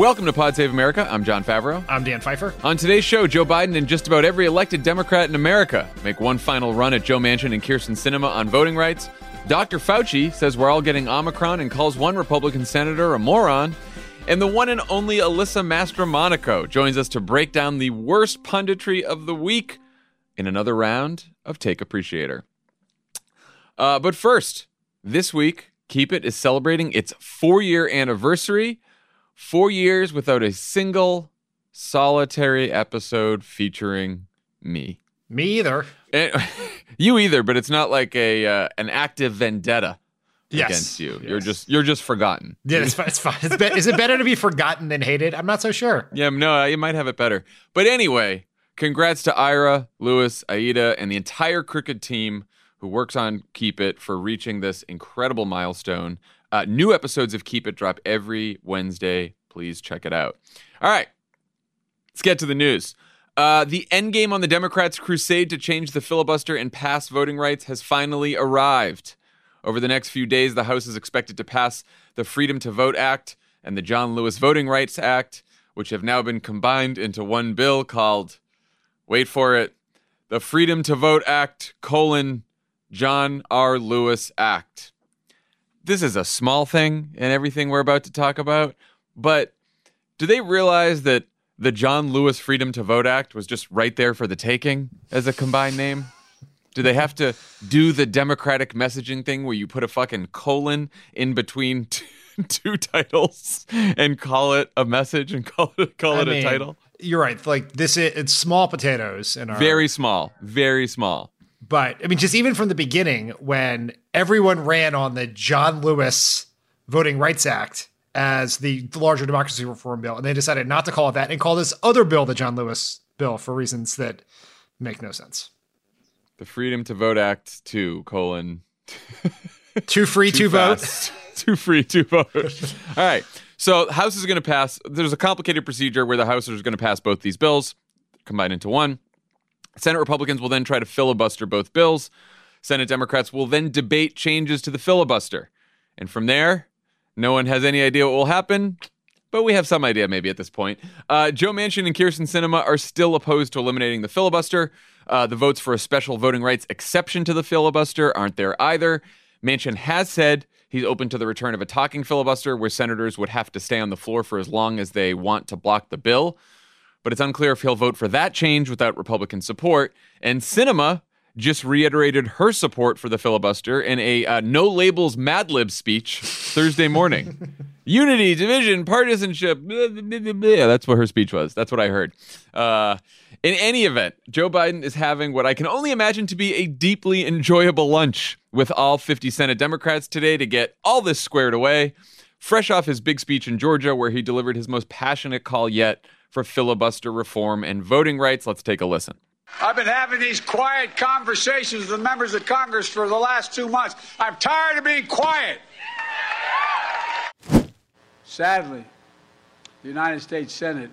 Welcome to Pod Save America. I'm Jon Favreau. I'm Dan Pfeiffer. On today's show, Joe Biden and just about every elected Democrat in America make one final run at Joe Manchin and Kyrsten Sinema on voting rights. Dr. Fauci says we're all getting Omicron and calls one Republican senator a moron. And the one and only Alyssa Mastromonaco joins us to break down the worst punditry of the week in another round of Take Appreciation. Uh, but first, this week, Keep It is celebrating its four year anniversary. Four years without a single solitary episode featuring me. Me either. And, you either, but it's not like a uh, an active vendetta Yes. against you. Yes. You're just you're just forgotten. Yeah, it's fine. It's fine. It's be- is it better to be forgotten than hated? I'm not so sure. Yeah, no, you might have it better. But anyway, congrats to Ira, Louis, Aida, and the entire Crooked team who works on Keep It for reaching this incredible milestone. Uh, new episodes of Keep It drop every Wednesday. Please check it out. All right, let's get to the news. Uh, the endgame on the Democrats' crusade to change the filibuster and pass voting rights has finally arrived. Over the next few days, the House is expected to pass the Freedom to Vote Act and the John Lewis Voting Rights Act, which have now been combined into one bill called, wait for it, the Freedom to Vote Act, colon, John R. Lewis Act. This is a small thing in everything we're about to talk about, but do they realize that the John Lewis Freedom to Vote Act was just right there for the taking as a combined name? Do they have to do the democratic messaging thing where you put a fucking colon in between two, two titles and call it a message and call it call I it a title? You're right. Like this, is, it's small potatoes in our Very small, very small. But I mean, just even from the beginning, when everyone ran on the John Lewis Voting Rights Act as the larger democracy reform bill, and they decided not to call it that and call this other bill the John Lewis bill for reasons that make no sense. The Freedom to Vote Act two colon Too free to vote. too free to vote. All right. So the House is going to pass. There's a complicated procedure where the House is going to pass both these bills combined into one. Senate Republicans will then try to filibuster both bills. Senate Democrats will then debate changes to the filibuster. And from there, no one has any idea what will happen, but we have some idea maybe at this point. Uh, Joe Manchin and Kyrsten Sinema are still opposed to eliminating the filibuster. Uh, the votes for a special voting rights exception to the filibuster aren't there either. Manchin has said he's open to the return of a talking filibuster where senators would have to stay on the floor for as long as they want to block the bill. But it's unclear if he'll vote for that change without Republican support. And Sinema just reiterated her support for the filibuster in a uh, no labels Mad Lib speech Thursday morning. Unity, division, partisanship. blah, blah, blah. That's what her speech was. That's what I heard. Uh, in any event, Joe Biden is having what I can only imagine to be a deeply enjoyable lunch with all 50 Senate Democrats today to get all this squared away. Fresh off his big speech in Georgia, where he delivered his most passionate call yet for filibuster reform and voting rights. Let's take a listen. I've been having these quiet conversations with members of Congress for the last two months. I'm tired of being quiet. Sadly, the United States Senate,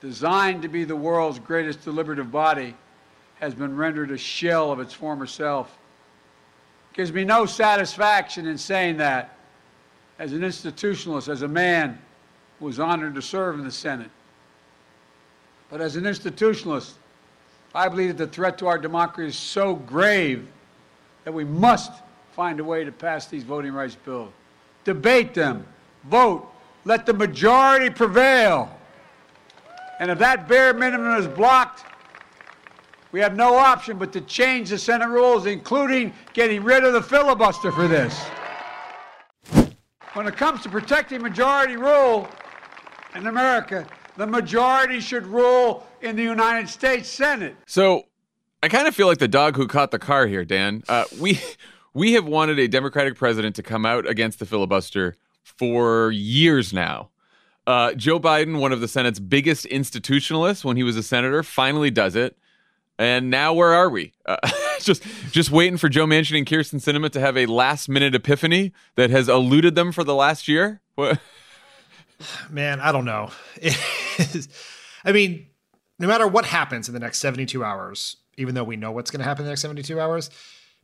designed to be the world's greatest deliberative body, has been rendered a shell of its former self. It gives me no satisfaction in saying that as an institutionalist, as a man who was honored to serve in the Senate. But as an institutionalist, I believe that the threat to our democracy is so grave that we must find a way to pass these voting rights bills. Debate them, vote, let the majority prevail. And if that bare minimum is blocked, we have no option but to change the Senate rules, including getting rid of the filibuster for this. When it comes to protecting majority rule in America, the majority should rule in the United States Senate. So I kind of feel like the dog who caught the car here, Dan. Uh, we we have wanted a Democratic president to come out against the filibuster for years now. Uh, Joe Biden, one of the Senate's biggest institutionalists when he was a senator, finally does it. And now where are we? Uh, just just waiting for Joe Manchin and Kyrsten Sinema to have a last minute epiphany that has eluded them for the last year. What? Man, I don't know. I mean, no matter what happens in the next 72 hours, even though we know what's going to happen in the next 72 hours,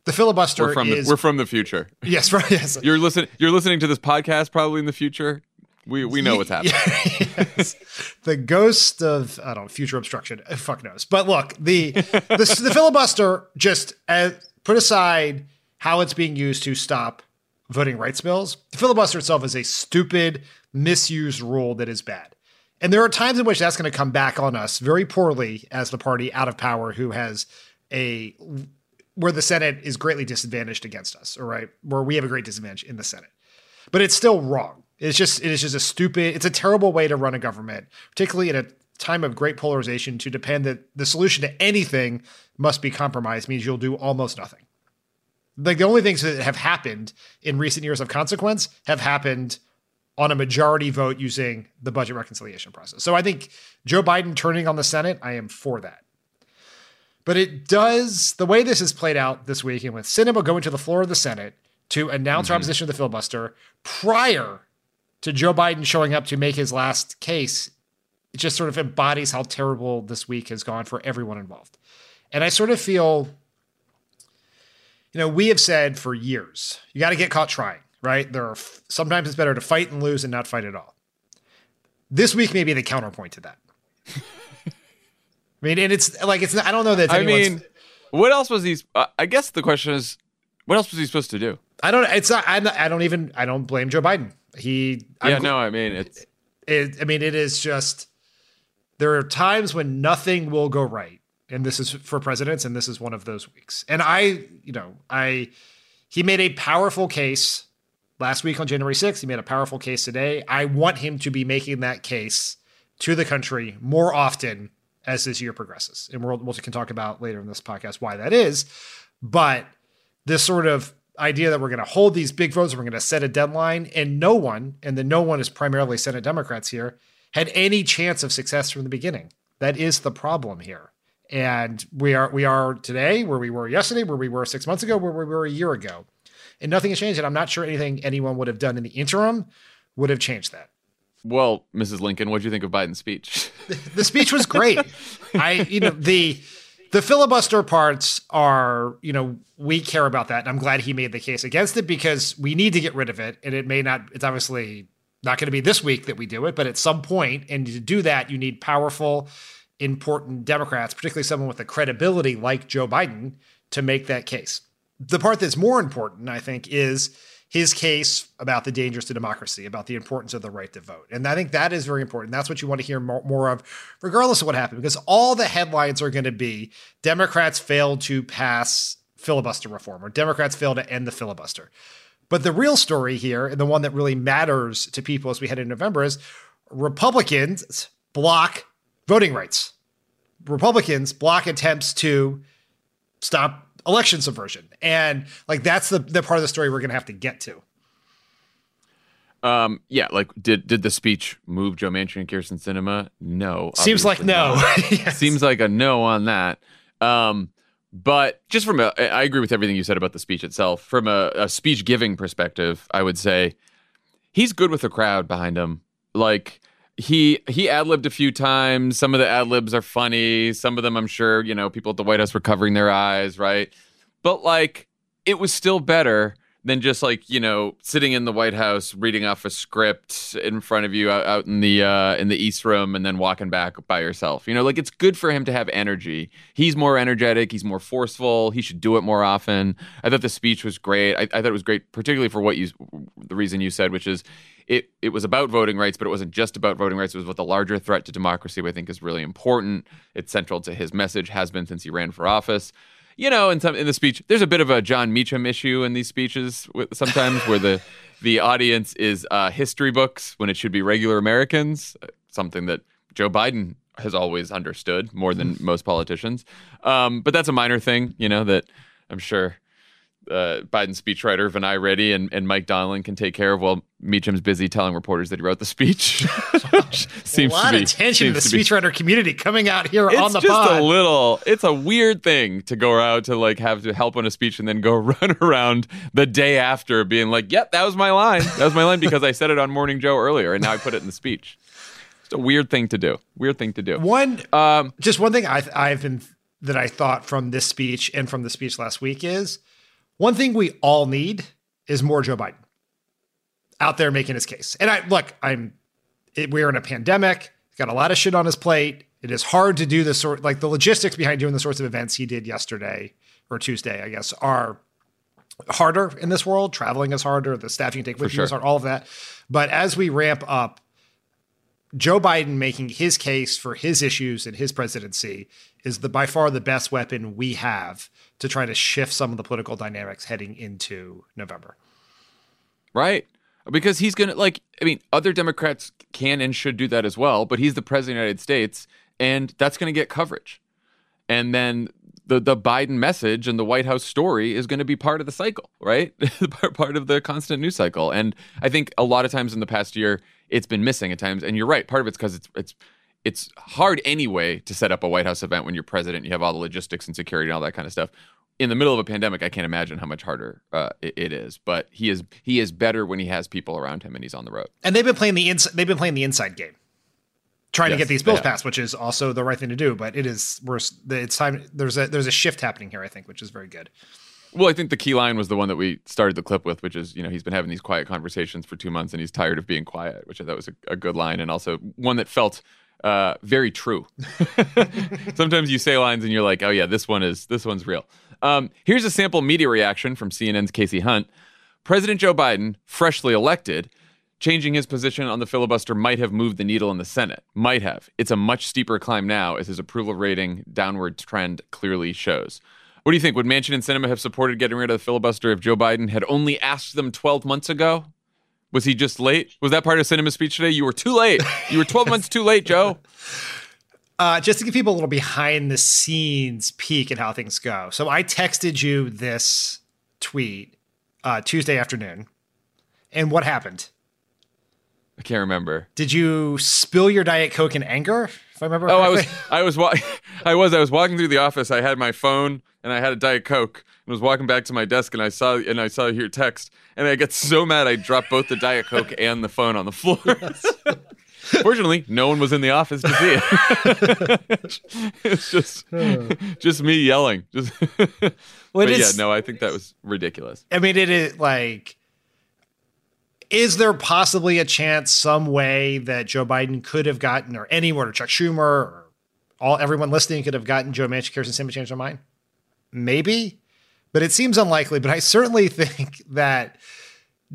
the filibuster we're from is the, we're from the future. Yes, right. Yes. You're listening you're listening to this podcast probably in the future. We we know what's happening. yes. The ghost of I don't know, future obstruction. Uh, Fuck knows. But look, the the, the filibuster just uh, put aside how it's being used to stop voting rights bills. The filibuster itself is a stupid, misused rule that is bad. And there are times in which that's going to come back on us very poorly as the party out of power who has a where the Senate is greatly disadvantaged against us, all right, where we have a great disadvantage in the Senate. But it's still wrong. It's just it is just a stupid, it's a terrible way to run a government, particularly in a time of great polarization to depend that the solution to anything must be compromised means you'll do almost nothing. Like the only things that have happened in recent years of consequence have happened on a majority vote using the budget reconciliation process. So I think Joe Biden turning on the Senate, I am for that. But it does, the way this has played out this week, and with Sinema going to the floor of the Senate to announce mm-hmm. opposition to the filibuster prior to Joe Biden showing up to make his last case, it just sort of embodies how terrible this week has gone for everyone involved. And I sort of feel, you know, we have said for years, you got to get caught trying, right? There are sometimes it's better to fight and lose and not fight at all. This week may be the counterpoint to that. I mean, and it's like it's. Not, I don't know that. I mean, what else was he? Uh, I guess the question is, what else was he supposed to do? I don't. It's not. I'm not, I don't even. I don't blame Joe Biden. He. Yeah. I'm, no. I mean, it's. It, I mean, it is just. There are times when nothing will go right, and this is for presidents, and this is one of those weeks. And I, you know, I. He made a powerful case last week on January 6th. He made a powerful case today. I want him to be making that case to the country more often as this year progresses. And we'll, we can talk about later in this podcast why that is. But this sort of idea that we're going to hold these big votes, we're going to set a deadline, and no one, and the no one is primarily Senate Democrats here, had any chance of success from the beginning. That is the problem here. And we are we are today where we were yesterday, where we were six months ago, where we were a year ago. And nothing has changed. And I'm not sure anything anyone would have done in the interim would have changed that. Well, Mrs. Lincoln, what do you think of Biden's speech? the speech was great. I, you know, the the filibuster parts are, you know, we care about that. And I'm glad he made the case against it because we need to get rid of it. And it may not, it's obviously not going to be this week that we do it, but at some point, and to do that, you need powerful, important Democrats, particularly someone with the credibility like Joe Biden, to make that case. The part that's more important, I think, is his case about the dangers to democracy, about the importance of the right to vote. And I think that is very important. That's what you want to hear more, more of, regardless of what happened, because all the headlines are going to be Democrats failed to pass filibuster reform or Democrats failed to end the filibuster. But the real story here, and the one that really matters to people as we head into November, is Republicans block voting rights. Republicans block attempts to stop election subversion. And like that's the the part of the story we're gonna have to get to. Um, yeah, like did did the speech move Joe Manchin and Kyrsten Sinema? No. Seems like no. yes. Seems like a no on that. Um, but just from a, I agree with everything you said about the speech itself. From a, a speech giving perspective, I would say he's good with a crowd behind him. Like he he ad libbed a few times. Some of the ad libs are funny. Some of them, I'm sure, you know, people at the White House were covering their eyes, right? But like, it was still better than just like you know sitting in the White House reading off a script in front of you out, out in the uh, in the East Room and then walking back by yourself. You know, like it's good for him to have energy. He's more energetic. He's more forceful. He should do it more often. I thought the speech was great. I, I thought it was great, particularly for what you the reason you said, which is it it was about voting rights, but it wasn't just about voting rights. It was with the larger threat to democracy, which I think is really important. It's central to his message, has been since he ran for office. You know, in some in the speech, there's a bit of a Jon Meacham issue in these speeches sometimes, where the the audience is uh, history books when it should be regular Americans. Something that Joe Biden has always understood more than most politicians. Um, but that's a minor thing, you know, that I'm sure uh, Biden speechwriter Vinay Reddy and, and Mike Donilon can take care of while Meacham's busy telling reporters that he wrote the speech. seems a lot to be, of attention to the speechwriter community coming out here on the It's just pod. a little. It's a weird thing to go out to like have to help on a speech and then go run around the day after being like, "Yep, that was my line. That was my line because I said it on Morning Joe earlier, and now I put it in the speech." It's a weird thing to do. Weird thing to do. One, um, just one thing I, I've been that I thought from this speech and from the speech last week is one thing we all need is more Joe Biden out there making his case. And I look, I'm it, we're in a pandemic. He's got a lot of shit on his plate. It is hard to do the sort like the logistics behind doing the sorts of events he did yesterday or Tuesday, I guess, are harder in this world. Traveling is harder. The staff you can take with For you sure. is hard. All of that. But as we ramp up, Joe Biden making his case for his issues and his presidency is the by far the best weapon we have to try to shift some of the political dynamics heading into November. Right. Because he's going to, like, I mean, other Democrats can and should do that as well, but he's the president of the United States, and that's going to get coverage. And then the, the Biden message and the White House story is going to be part of the cycle, right? part of the constant news cycle. And I think a lot of times in the past year, it's been missing at times. And you're right. Part of it's because it's, it's, it's hard anyway to set up a White House event when you're president. You have all the logistics and security and all that kind of stuff. In the middle of a pandemic, I can't imagine how much harder uh, it, it is. But he is he is better when he has people around him and he's on the road. And they've been playing the ins- they've been playing the inside game, trying yes, to get these bills passed, which is also the right thing to do. But it is worse. It's time. There's a there's a shift happening here. I think, which is very good. Well, I think the key line was the one that we started the clip with, which is, you know, he's been having these quiet conversations for two months and he's tired of being quiet, which I thought was a, a good line and also one that felt uh, very true. Sometimes you say lines and you're like, oh yeah, this one is this one's real. Um, here's a sample media reaction from CNN's Kasie Hunt. President Joe Biden, freshly elected, changing his position on the filibuster might have moved the needle in the Senate. Might have. It's a much steeper climb now, as his approval rating downward trend clearly shows. What do you think? Would Manchin and Sinema have supported getting rid of the filibuster if Joe Biden had only asked them 12 months ago? Was he just late? Was that part of Sinema's speech today? You were too late. You were 12 months too late, Joe. Uh, just to give people a little behind the scenes peek at how things go. So I texted you this tweet uh, Tuesday afternoon. And what happened? I can't remember. Did you spill your diet coke in anger? If I remember. Oh, correctly? I was, I was, wa- I was, I was walking through the office. I had my phone and I had a diet coke and was walking back to my desk and I saw and I saw your text and I get so mad I dropped both the diet coke and the phone on the floor. Fortunately, no one was in the office to see it. it's just just me yelling. Just well, yeah, no, I think that was ridiculous. I mean, it is like is there possibly a chance some way that Joe Biden could have gotten or anyone or Chuck Schumer or all everyone listening could have gotten Joe Manchin, Kyrsten Sinema change their mind? Maybe, but it seems unlikely. But I certainly think that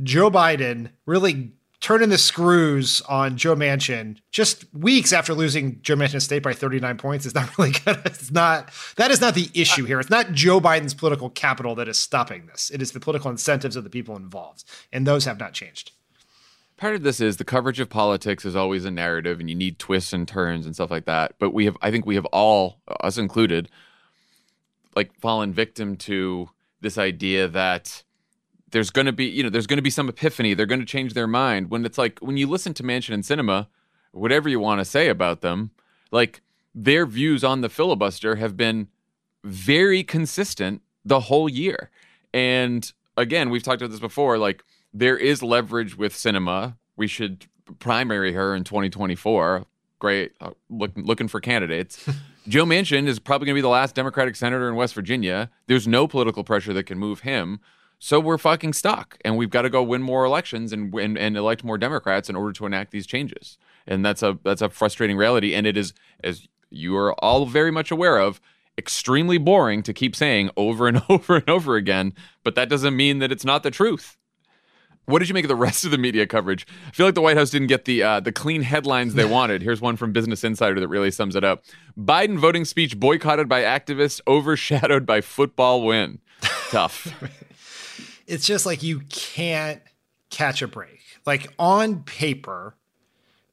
Joe Biden really turning the screws on Joe Manchin just weeks after losing Joe Manchin state by 39 points is not really good. It's not that is not the issue here. It's not Joe Biden's political capital that is stopping this. It is the political incentives of the people involved, and those have not changed. Part of this is the coverage of politics is always a narrative, and you need twists and turns and stuff like that. But we have, I think, we have all, us included, like fallen victim to this idea that there's going to be, you know, there's going to be some epiphany. They're going to change their mind. When it's like, when you listen to Manchin and Sinema whatever you want to say about them, like their views on the filibuster have been very consistent the whole year. And again, we've talked about this before. Like, there is leverage with Sinema We should primary her in 2024. Great, uh, look, looking for candidates. Joe Manchin is probably going to be the last Democratic senator in West Virginia. There's no political pressure that can move him. So we're fucking stuck, and we've got to go win more elections and, and and elect more Democrats in order to enact these changes. And that's a that's a frustrating reality. And it is, as you are all very much aware of, extremely boring to keep saying over and over and over again. But that doesn't mean that it's not the truth. What did you make of the rest of the media coverage? I feel like the White House didn't get the uh, the clean headlines they wanted. Here's one from Business Insider that really sums it up: Biden voting speech boycotted by activists, overshadowed by football win. Tough. it's just like you can't catch a break. Like on paper,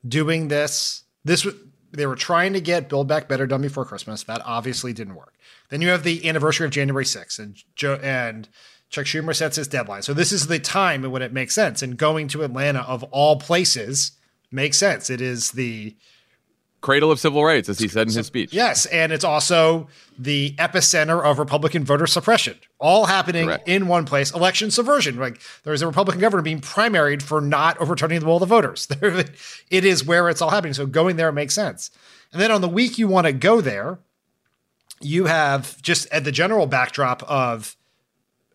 doing this, this they were trying to get Build Back Better done before Christmas. That obviously didn't work. Then you have the anniversary of January 6th, and Joe and Chuck Schumer sets his deadline. So this is the time when it makes sense. And going to Atlanta of all places makes sense. It is the cradle of civil rights, as he said in his speech. Yes, and it's also the epicenter of Republican voter suppression, all happening Correct. in one place. Election subversion. Like there's a Republican governor being primaried for not overturning the will of the voters. it is where it's all happening. So going there makes sense. And then on the week you want to go there, you have just at the general backdrop of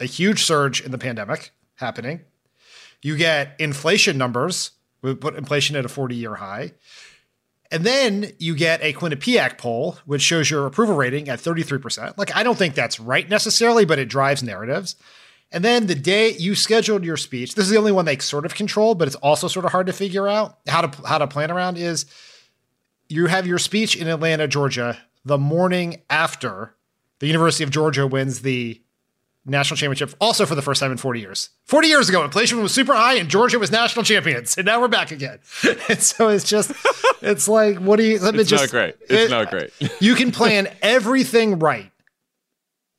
a huge surge in the pandemic happening. You get inflation numbers. We put inflation at a 40 year high. And then you get a Quinnipiac poll, which shows your approval rating at 33%. Like, I don't think that's right necessarily, but it drives narratives. And then the day you scheduled your speech, this is the only one they sort of control, but it's also sort of hard to figure out how to how to plan around is you have your speech in Atlanta, Georgia, the morning after the University of Georgia wins the national championship also for the first time in 40 years. 40 years ago, inflation was super high and Georgia was national champions. And now we're back again. and so it's just, it's like, what do you, let me it's just. not great. It's it, not great. you can plan everything right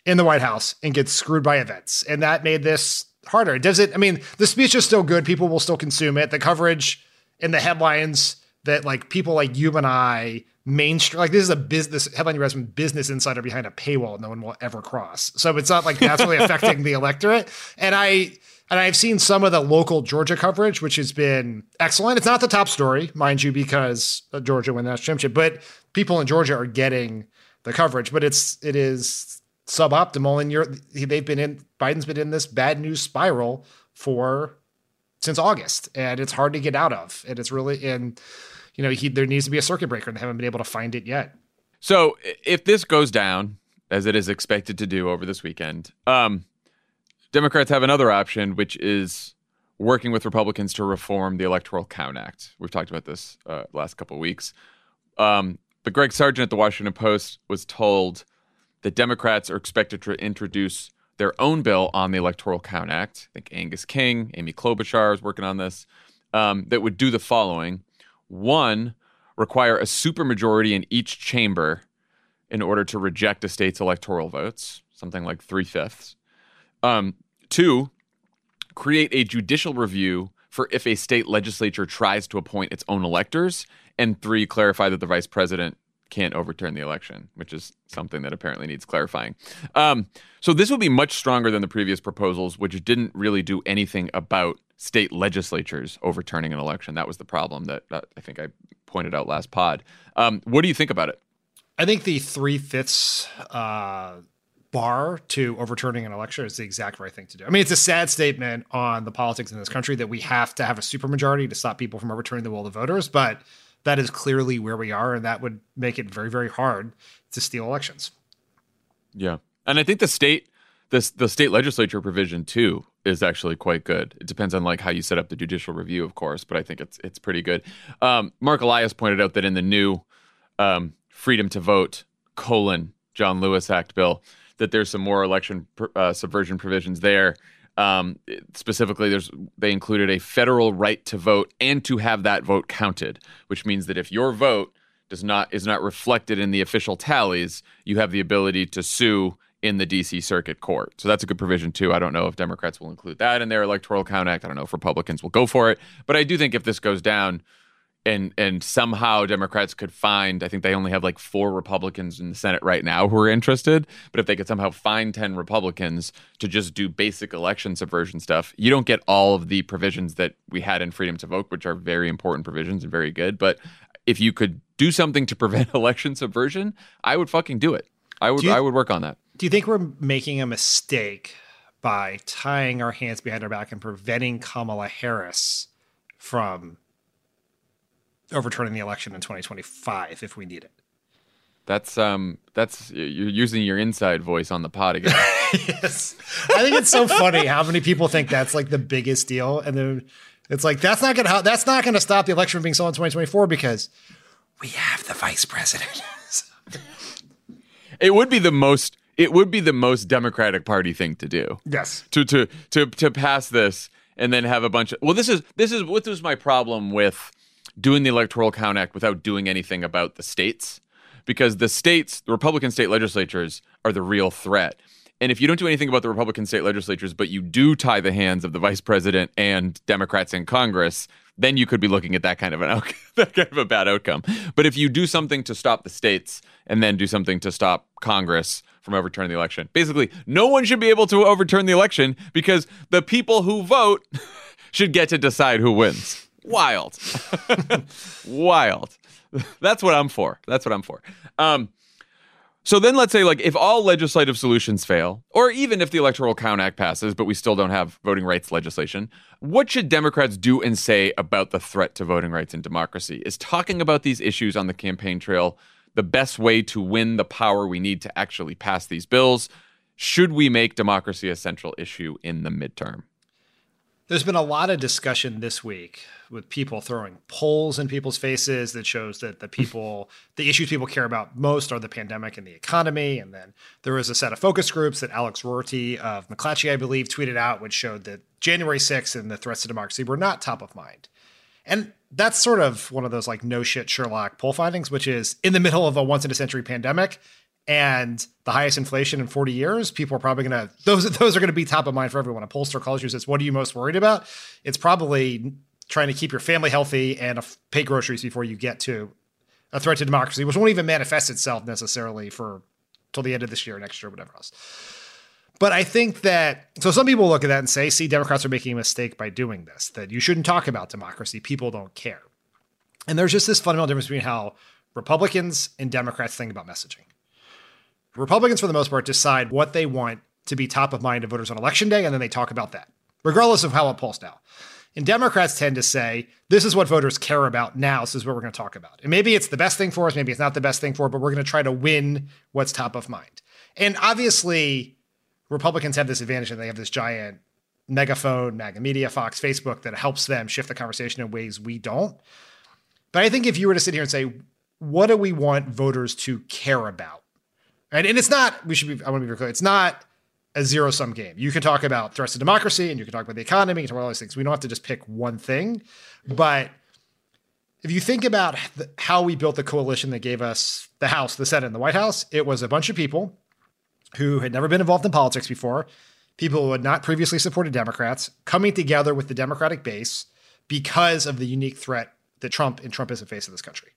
in the White House and get screwed by events. And that made this harder. Does it, I mean, the speech is still good. People will still consume it. The coverage and the headlines that like people like you and I mainstream like this is a business headline you guys from business insider behind a paywall no one will ever cross. So it's not like that's really affecting the electorate. And i and i've seen some of the local georgia coverage which has been excellent. It's not the top story mind you because georgia won the national championship but people in georgia are getting the coverage. But it's it is suboptimal and you're they've been in biden's been in this bad news spiral for since august and it's hard to get out of. And it's really in you know, he, there needs to be a circuit breaker, and they haven't been able to find it yet. So if this goes down as it is expected to do over this weekend, um, Democrats have another option, which is working with Republicans to reform the Electoral Count Act. We've talked about this uh, last couple of weeks. Um, but Greg Sargent at the Washington Post was told that Democrats are expected to introduce their own bill on the Electoral Count Act. I think Angus King, Amy Klobuchar is working on this. Um, that would do the following: one, require a supermajority in each chamber in order to reject a state's electoral votes, something like three fifths. Um, two, create a judicial review for if a state legislature tries to appoint its own electors. And three, clarify that the vice president can't overturn the election, which is something that apparently needs clarifying. Um, so this would be much stronger than the previous proposals, which didn't really do anything about state legislatures overturning an election. That was the problem that, that I think I pointed out last pod. Um, what do you think about it? I think the three fifths uh, bar to overturning an election is the exact right thing to do. I mean, it's a sad statement on the politics in this country that we have to have a supermajority to stop people from overturning the will of the voters, but that is clearly where we are, and that would make it very, very hard to steal elections. Yeah, and I think the state, this the state legislature provision too is actually quite good. It depends on like how you set up the judicial review, of course, but I think it's it's pretty good. Um, Marc Elias pointed out that in the new um, freedom to vote colon John Lewis Act bill that there's some more election uh, subversion provisions there um, specifically, there's they included a federal right to vote and to have that vote counted, which means that if your vote does not is not reflected in the official tallies, you have the ability to sue in the DC Circuit Court. So that's a good provision too. I don't know if Democrats will include that in their Electoral Count Act. I don't know if Republicans will go for it, but I do think if this goes down, and and somehow Democrats could find I think they only have like four Republicans in the Senate right now who are interested, but if they could somehow find 10 Republicans to just do basic election subversion stuff, you don't get all of the provisions that we had in freedom to vote, which are very important provisions and very good, but if you could do something to prevent election subversion, I would fucking do it. I would you, I would work on that. Do you think we're making a mistake by tying our hands behind our back and preventing Kamala Harris from overturning the election in 2025 if we need it. That's um that's you're using your inside voice on the pod again. yes. I think it's so funny how many people think that's like the biggest deal and then it's like that's not going to that's not going to stop the election from being sold in 2024 because we have the vice president. it would be the most it would be the most democratic party thing to do. Yes. To to to to pass this and then have a bunch of Well, this is this is what was my problem with doing the Electoral Count Act without doing anything about the states because the states, the Republican state legislatures, are the real threat. And if you don't do anything about the Republican state legislatures, but you do tie the hands of the vice president and Democrats in Congress, then you could be looking at that kind of an that kind of a bad outcome. But if you do something to stop the states and then do something to stop Congress from overturning the election, basically no one should be able to overturn the election because the people who vote should get to decide who wins. Wild. Wild. That's what I'm for. That's what I'm for. Um, so then let's say like if all legislative solutions fail, or even if the Electoral Count Act passes, but we still don't have voting rights legislation, what should Democrats do and say about the threat to voting rights and democracy? Is talking about these issues on the campaign trail the best way to win the power we need to actually pass these bills? Should we make democracy a central issue in the midterm? There's been a lot of discussion this week with people throwing polls in people's faces that shows that the people, the issues people care about most are the pandemic and the economy. And then there was a set of focus groups that Alex Roarty of McClatchy, I believe, tweeted out, which showed that January 6th and the threats to democracy were not top of mind. And that's sort of one of those like no shit Sherlock poll findings, which is in the middle of a once in a century pandemic and the highest inflation in 40 years, people are probably to those those are to be top of mind for everyone. A pollster calls you says, "What are you most worried about?" It's probably trying to keep your family healthy and pay groceries before you get to a threat to democracy, which won't even manifest itself necessarily for till the end of this year, next year, whatever else. But I think that so some people look at that and say, "See, Democrats are making a mistake by doing this. That you shouldn't talk about democracy. People don't care." And there's just this fundamental difference between how Republicans and Democrats think about messaging. Republicans, for the most part, decide what they want to be top of mind of voters on election day, and then they talk about that, regardless of how it polls now. And Democrats tend to say, this is what voters care about now. This is what we're going to talk about. And maybe it's the best thing for us, maybe it's not the best thing for us, but we're going to try to win what's top of mind. And obviously, Republicans have this advantage and they have this giant megaphone, MAGA media, Fox, Facebook that helps them shift the conversation in ways we don't. But I think if you were to sit here and say, what do we want voters to care about? And it's not, we should be, I want to be very clear, it's not a zero sum game. You can talk about threats to democracy and you can talk about the economy, and talk about all these things. We don't have to just pick one thing. But if you think about how we built the coalition that gave us the House, the Senate, and the White House, it was a bunch of people who had never been involved in politics before, people who had not previously supported Democrats, coming together with the Democratic base because of the unique threat that Trump and Trumpism face in this country.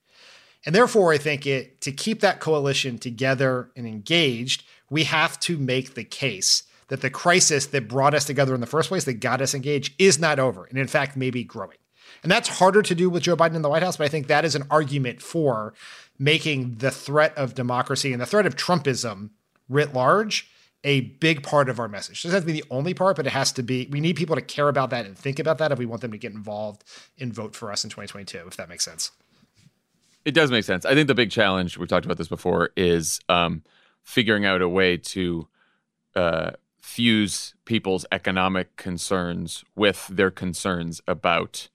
And therefore, I think it to keep that coalition together and engaged, we have to make the case that the crisis that brought us together in the first place, that got us engaged, is not over, and in fact, maybe growing. And that's harder to do with Joe Biden in the White House, but I think that is an argument for making the threat of democracy and the threat of Trumpism writ large a big part of our message. It doesn't have to be the only part, but it has to be. We need people to care about that and think about that if we want them to get involved and vote for us in 2022, if that makes sense. It does make sense. I think the big challenge we've talked about this before is um, figuring out a way to uh, fuse people's economic concerns with their concerns about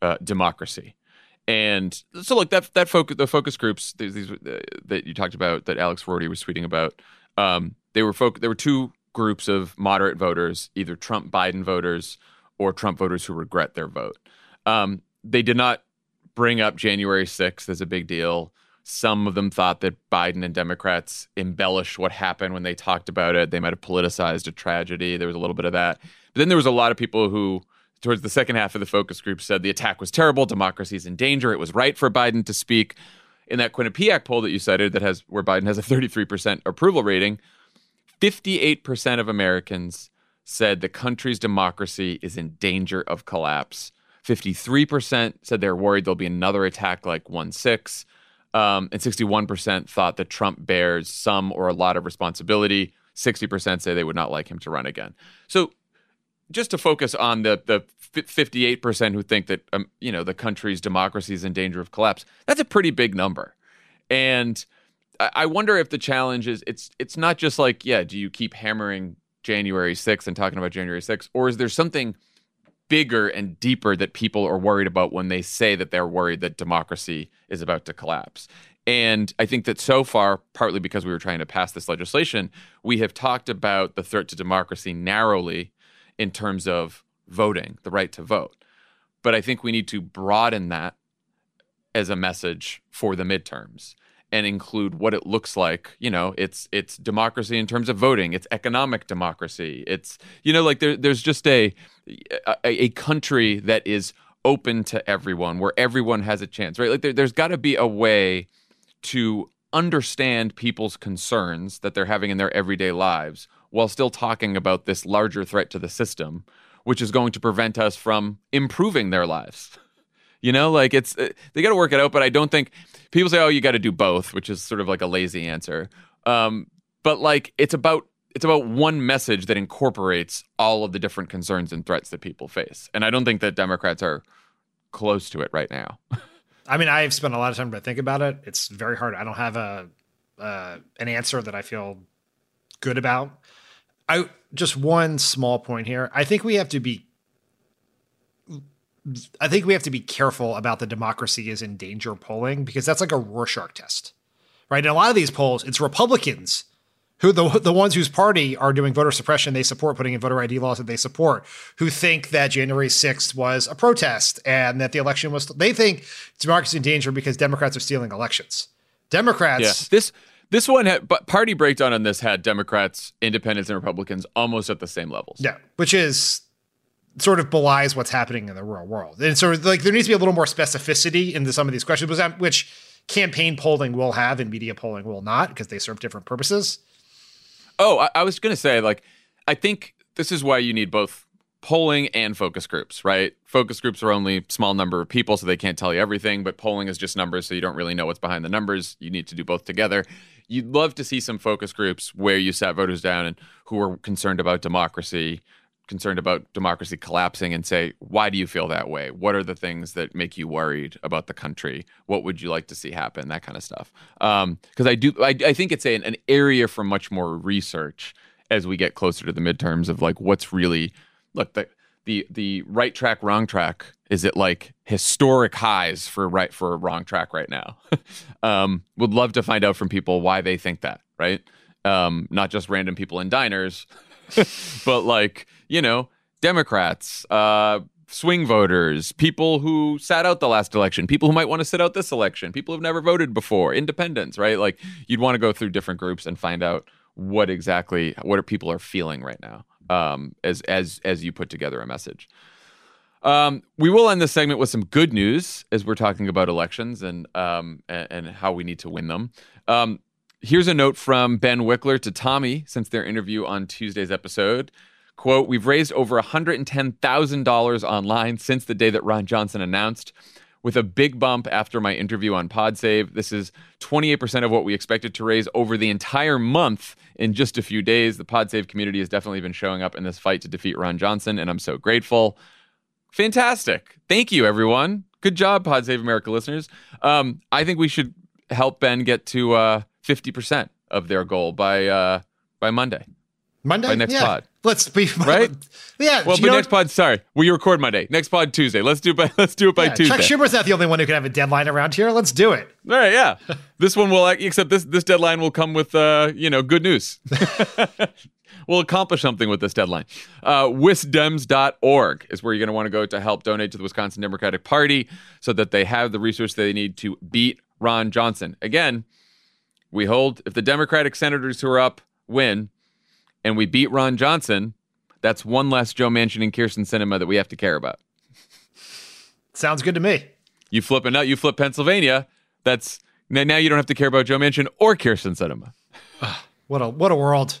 uh, democracy. And so, look that that focus the focus groups these, these uh, that you talked about that Alex Roarty was tweeting about. Um, they were folk. There were two groups of moderate voters, either Trump Biden voters or Trump voters who regret their vote. Um, they did not bring up January 6th as a big deal. Some of them thought that Biden and Democrats embellished what happened when they talked about it. They might have politicized a tragedy. There was a little bit of that. But then there was a lot of people who towards the second half of the focus group said the attack was terrible, democracy is in danger. It was right for Biden to speak. In that Quinnipiac poll that you cited, that has where Biden has a 33% approval rating, 58% of Americans said the country's democracy is in danger of collapse. 53% said they're worried there'll be another attack like 1 6. Um, and 61% thought that Trump bears some or a lot of responsibility. 60% say they would not like him to run again. So just to focus on the the 58% who think that um, you know the country's democracy is in danger of collapse, that's a pretty big number. And I wonder if the challenge is it's it's not just like yeah, do you keep hammering January 6th and talking about January 6th or is there something bigger and deeper that people are worried about when they say that they're worried that democracy is about to collapse. And I think that so far, partly because we were trying to pass this legislation, we have talked about the threat to democracy narrowly in terms of voting, the right to vote. But I think we need to broaden that as a message for the midterms and include what it looks like. You know it's it's democracy in terms of voting. It's economic democracy. It's you know like there, there's just a, a, a country that is open to everyone where everyone has a chance right? Like there, there's got to be a way to understand people's concerns that they're having in their everyday lives while still talking about this larger threat to the system which is going to prevent us from improving their lives you know, like it's uh, they got to work it out. But I don't think people say, "Oh, you got to do both," which is sort of like a lazy answer. Um, but like it's about it's about one message that incorporates all of the different concerns and threats that people face. And I don't think that Democrats are close to it right now. I mean, I've spent a lot of time to think about it. It's very hard. I don't have a uh, an answer that I feel good about. I just one small point here. I think we have to be I think we have to be careful about the democracy is in danger polling because that's like a Rorschach test, right? In a lot of these polls, it's Republicans who the the ones whose party are doing voter suppression they support, putting in voter ID laws that they support, who think that January 6th was a protest and that the election was. They think democracy is in danger because Democrats are stealing elections. Democrats. Yeah. This this one had but party breakdown on this had Democrats, Independents, and Republicans almost at the same levels. Yeah, which is sort of belies what's happening in the real world. And so like there needs to be a little more specificity into some of these questions, which campaign polling will have and media polling will not because they serve different purposes. Oh, I, I was going to say, like, I think this is why you need both polling and focus groups, right? Focus groups are only small number of people, so they can't tell you everything, but polling is just numbers, so you don't really know what's behind the numbers. You need to do both together. You'd love to see some focus groups where you sat voters down and who are concerned about democracy, concerned about democracy collapsing and say, why do you feel that way? What are the things that make you worried about the country? What would you like to see happen? That kind of stuff. Because um, I do, I, I, think it's a, an area for much more research as we get closer to the midterms of like what's really look the the the right track, wrong track. Is it like historic highs for right for wrong track right now? um, would love to find out from people why they think that. Right. Um, not just random people in diners but like you know democrats uh swing voters people who sat out the last election people who might want to sit out this election people who've never voted before independents right like you'd want to go through different groups and find out what exactly what are people are feeling right now um, as as as you put together a message um, we will end this segment with some good news as we're talking about elections and um, and, and how we need to win them. Um, Here's a note from Ben Wickler to Tommy since their interview on Tuesday's episode. Quote, we've raised over $110,000 online since the day that Ron Johnson announced, with a big bump after my interview on PodSave. This is 28% of what we expected to raise over the entire month in just a few days. The PodSave community has definitely been showing up in this fight to defeat Ron Johnson, and I'm so grateful. Fantastic. Thank you, everyone. Good job, Pod Save America listeners. Um, I think we should help Ben get to uh, fifty percent of their goal by uh, by Monday. Monday, by next yeah. pod. Let's be right. yeah. Well, but next pod. Sorry, we record Monday. Next pod Tuesday. Let's do it by let's do it by yeah, Tuesday. Chuck Schumer's not the only one who can have a deadline around here. Let's do it. All right. Yeah. this one will except this this deadline will come with uh you know good news. We'll accomplish something with this deadline. Uh, wisdems.org is where you're going to want to go to help donate to the Wisconsin Democratic Party so that they have the resources they need to beat Ron Johnson. Again, we hold if the Democratic senators who are up win and we beat Ron Johnson, That's one less Joe Manchin and Kyrsten Sinema that we have to care about. Sounds good to me. You flip a you flip Pennsylvania. That's now you don't have to care about Joe Manchin or Kyrsten Sinema. what a what a world.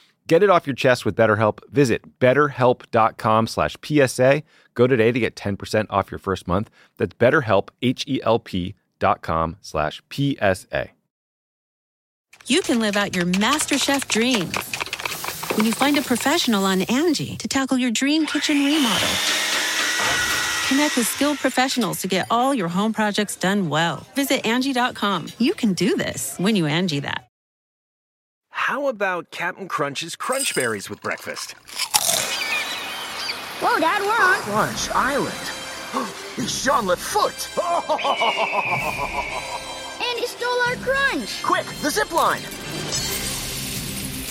Get it off your chest with BetterHelp. Visit betterhelp.com slash PSA. Go today to get 10% off your first month. That's betterhelp, H-E-L-P dot com slash PSA. You can live out your MasterChef dreams when you find a professional on Angie to tackle your dream kitchen remodel. Connect with skilled professionals to get all your home projects done well. Visit Angie.com. You can do this when you Angie that. How about Captain Crunch's Crunch Berries with breakfast? Whoa, Dad, we're on Crunch Island. it's Jean Foot. and he stole our crunch. Quick, the zip line.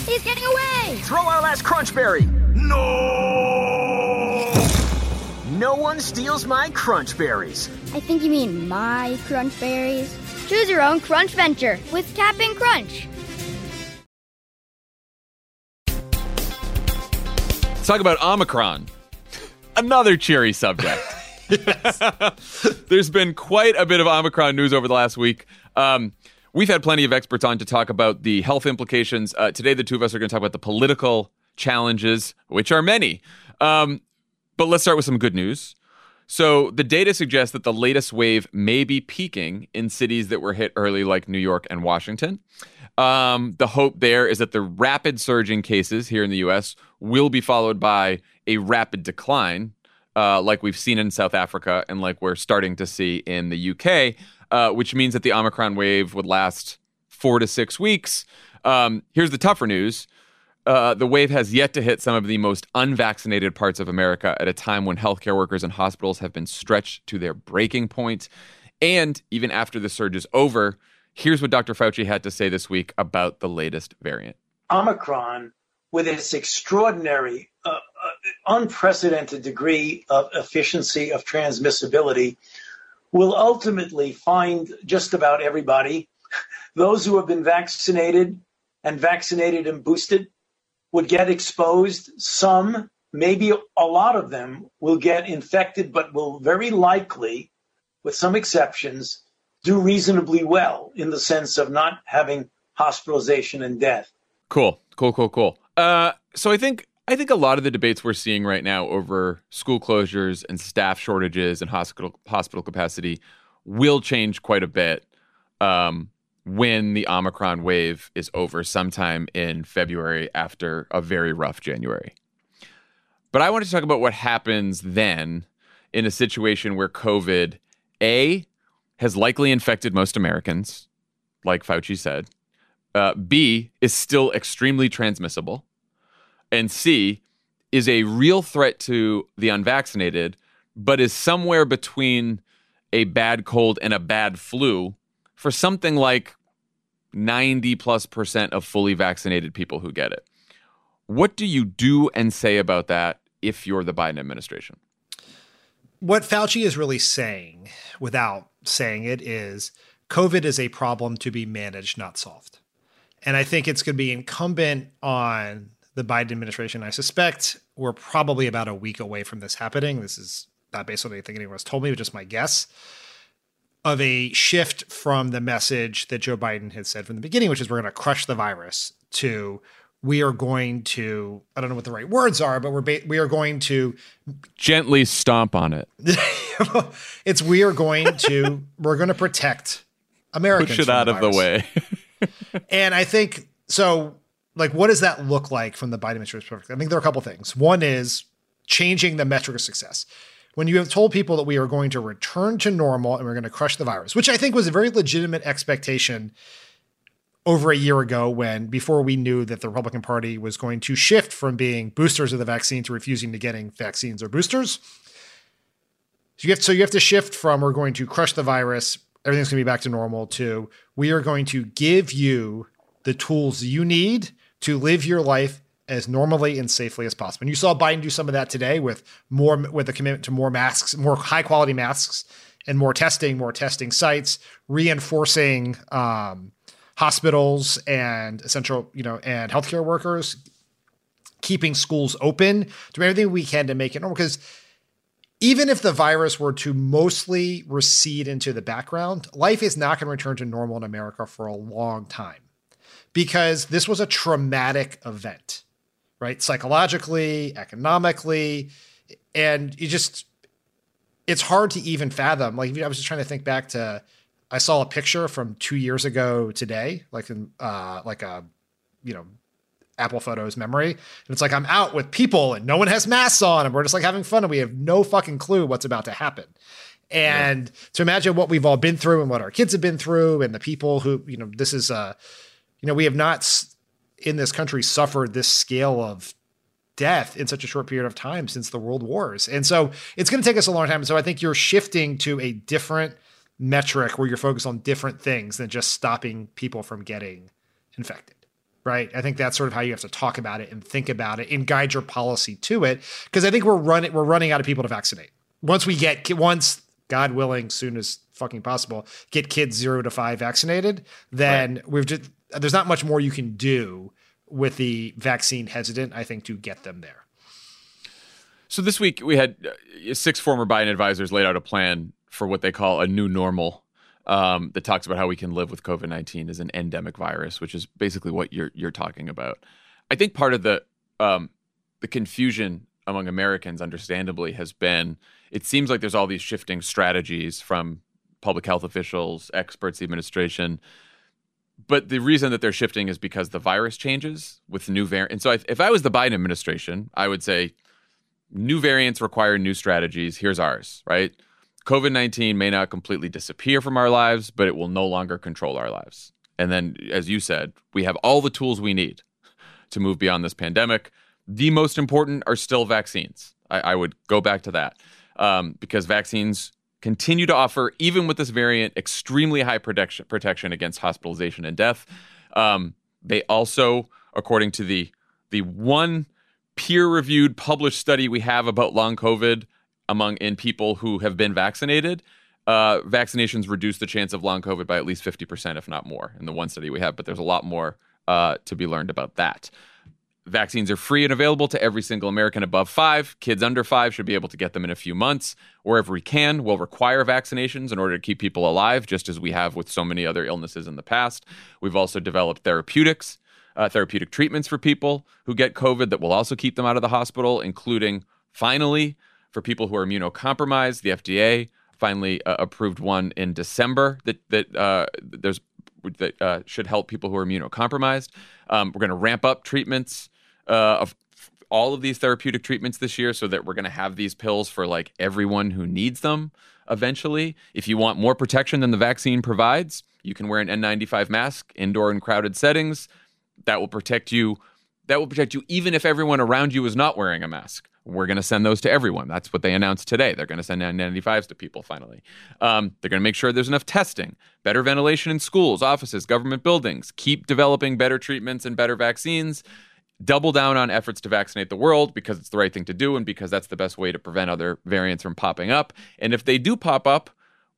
He's getting away. Throw our last crunch berry. No! No one steals my crunch berries. I think you mean my crunch berries. Choose your own crunch venture with Captain Crunch. Talk about Omicron. Another cheery subject. There's been quite a bit of Omicron news over the last week. Um, we've had plenty of experts on to talk about the health implications. Uh, today, the two of us are going to talk about the political challenges, which are many. Um, but let's start with some good news. So, the data suggests that the latest wave may be peaking in cities that were hit early, like New York and Washington. Um, the hope there is that the rapid surge in cases here in the US will be followed by a rapid decline, uh, like we've seen in South Africa and like we're starting to see in the UK, uh, which means that the Omicron wave would last four to six weeks. Um, here's the tougher news. Uh, the wave has yet to hit some of the most unvaccinated parts of America at a time when healthcare workers and hospitals have been stretched to their breaking point. And even after the surge is over, Here's what Dr. Fauci had to say this week about the latest variant. Omicron, with its extraordinary, uh, uh, unprecedented degree of efficiency of transmissibility, will ultimately find just about everybody. Those who have been vaccinated and vaccinated and boosted would get exposed. Some, maybe a lot of them, will get infected, but will very likely, with some exceptions, do reasonably well in the sense of not having hospitalization and death. Cool, cool, cool, cool. Uh, so I think I think a lot of the debates we're seeing right now over school closures and staff shortages and hospital hospital capacity will change quite a bit um, when the Omicron wave is over sometime in February after a very rough January. But I wanted to talk about what happens then in a situation where COVID a has likely infected most Americans, like Fauci said. Uh, B is still extremely transmissible. And C is a real threat to the unvaccinated, but is somewhere between a bad cold and a bad flu for something like 90 plus percent of fully vaccinated people who get it. What do you do and say about that if you're the Biden administration? What Fauci is really saying, without saying it, is COVID is a problem to be managed, not solved. And I think it's going to be incumbent on the Biden administration. I suspect we're probably about a week away from this happening. This is not based on anything anyone has told me, but just my guess of a shift from the message that Joe Biden had said from the beginning, which is we're going to crush the virus, to we are going to I don't know what the right words are, but we're ba- we are going to gently stomp on it. it's we are going to we're going to protect Americans. Push it out the of the way. and I think so. Like, what does that look like from the Biden administration? I think there are a couple things. One is changing the metric of success. When you have told people that we are going to return to normal and we're going to crush the virus, which I think was a very legitimate expectation over a year ago when before we knew that the Republican Party was going to shift from being boosters of the vaccine to refusing to getting vaccines or boosters. So you have, so you have to shift from we're going to crush the virus, everything's going to be back to normal to we are going to give you the tools you need to live your life as normally and safely as possible. And you saw Biden do some of that today with more with a commitment to more masks, more high quality masks, and more testing, more testing sites, reinforcing um, hospitals and essential, you know, and healthcare workers, keeping schools open, doing everything we can to make it normal. Because even if the virus were to mostly recede into the background, life is not going to return to normal in America for a long time because this was a traumatic event, right? Psychologically, economically, and you just, it's hard to even fathom. Like, I was just trying to think back to, I saw a picture from two years ago today, like in, uh, like a, you know, Apple Photos memory. And it's like I'm out with people and no one has masks on and we're just like having fun and we have no fucking clue what's about to happen. And yeah. to imagine what we've all been through and what our kids have been through and the people who, you know, this is uh you know, we have not in this country suffered this scale of death in such a short period of time since the world wars. And so it's going to take us a long time. So I think you're shifting to a different metric where you're focused on different things than just stopping people from getting infected right? I think that's sort of how you have to talk about it and think about it and guide your policy to it. Because I think we're running we're running out of people to vaccinate. Once we get once God willing, soon as fucking possible, get kids zero to five vaccinated, then right. we've just there's not much more you can do with the vaccine hesitant. I think to get them there. So this week we had uh, six former Biden advisors laid out a plan for what they call a new normal um, that talks about how we can live with COVID nineteen as an endemic virus, which is basically what you're you're talking about. I think part of the um, the confusion among Americans, understandably, has been it seems like there's all these shifting strategies from public health officials, experts, the administration. But the reason that they're shifting is because the virus changes with new variants. And so, if, if I was the Biden administration, I would say new variants require new strategies. Here's ours, right? COVID 19 may not completely disappear from our lives, but it will no longer control our lives. And then, as you said, we have all the tools we need to move beyond this pandemic. The most important are still vaccines. I, I would go back to that um, because vaccines continue to offer, even with this variant, extremely high protection, protection against hospitalization and death. Um, they also, according to the the one peer-reviewed published study we have about long COVID, among in people who have been vaccinated, uh, vaccinations reduce the chance of long COVID by at least 50%, if not more, in the one study we have. But there's a lot more uh, to be learned about that. Vaccines are free and available to every single American above five. Kids under five should be able to get them in a few months. Wherever we can, we'll require vaccinations in order to keep people alive, just as we have with so many other illnesses in the past. We've also developed therapeutics, uh, therapeutic treatments for people who get COVID that will also keep them out of the hospital, including finally for people who are immunocompromised. The FDA finally uh, approved one in December that that uh, there's that uh, should help people who are immunocompromised. Um, we're going to ramp up treatments uh, of all of these therapeutic treatments this year, so that we're going to have these pills for like everyone who needs them. Eventually, if you want more protection than the vaccine provides, you can wear an N95 mask indoor in crowded settings. That will protect you. That will protect you even if everyone around you is not wearing a mask we're going to send those to everyone. That's what they announced today. They're going to send N95s to people finally. Um, they're going to make sure there's enough testing, better ventilation in schools, offices, government buildings, keep developing better treatments and better vaccines, double down on efforts to vaccinate the world because it's the right thing to do and because that's the best way to prevent other variants from popping up. And if they do pop up,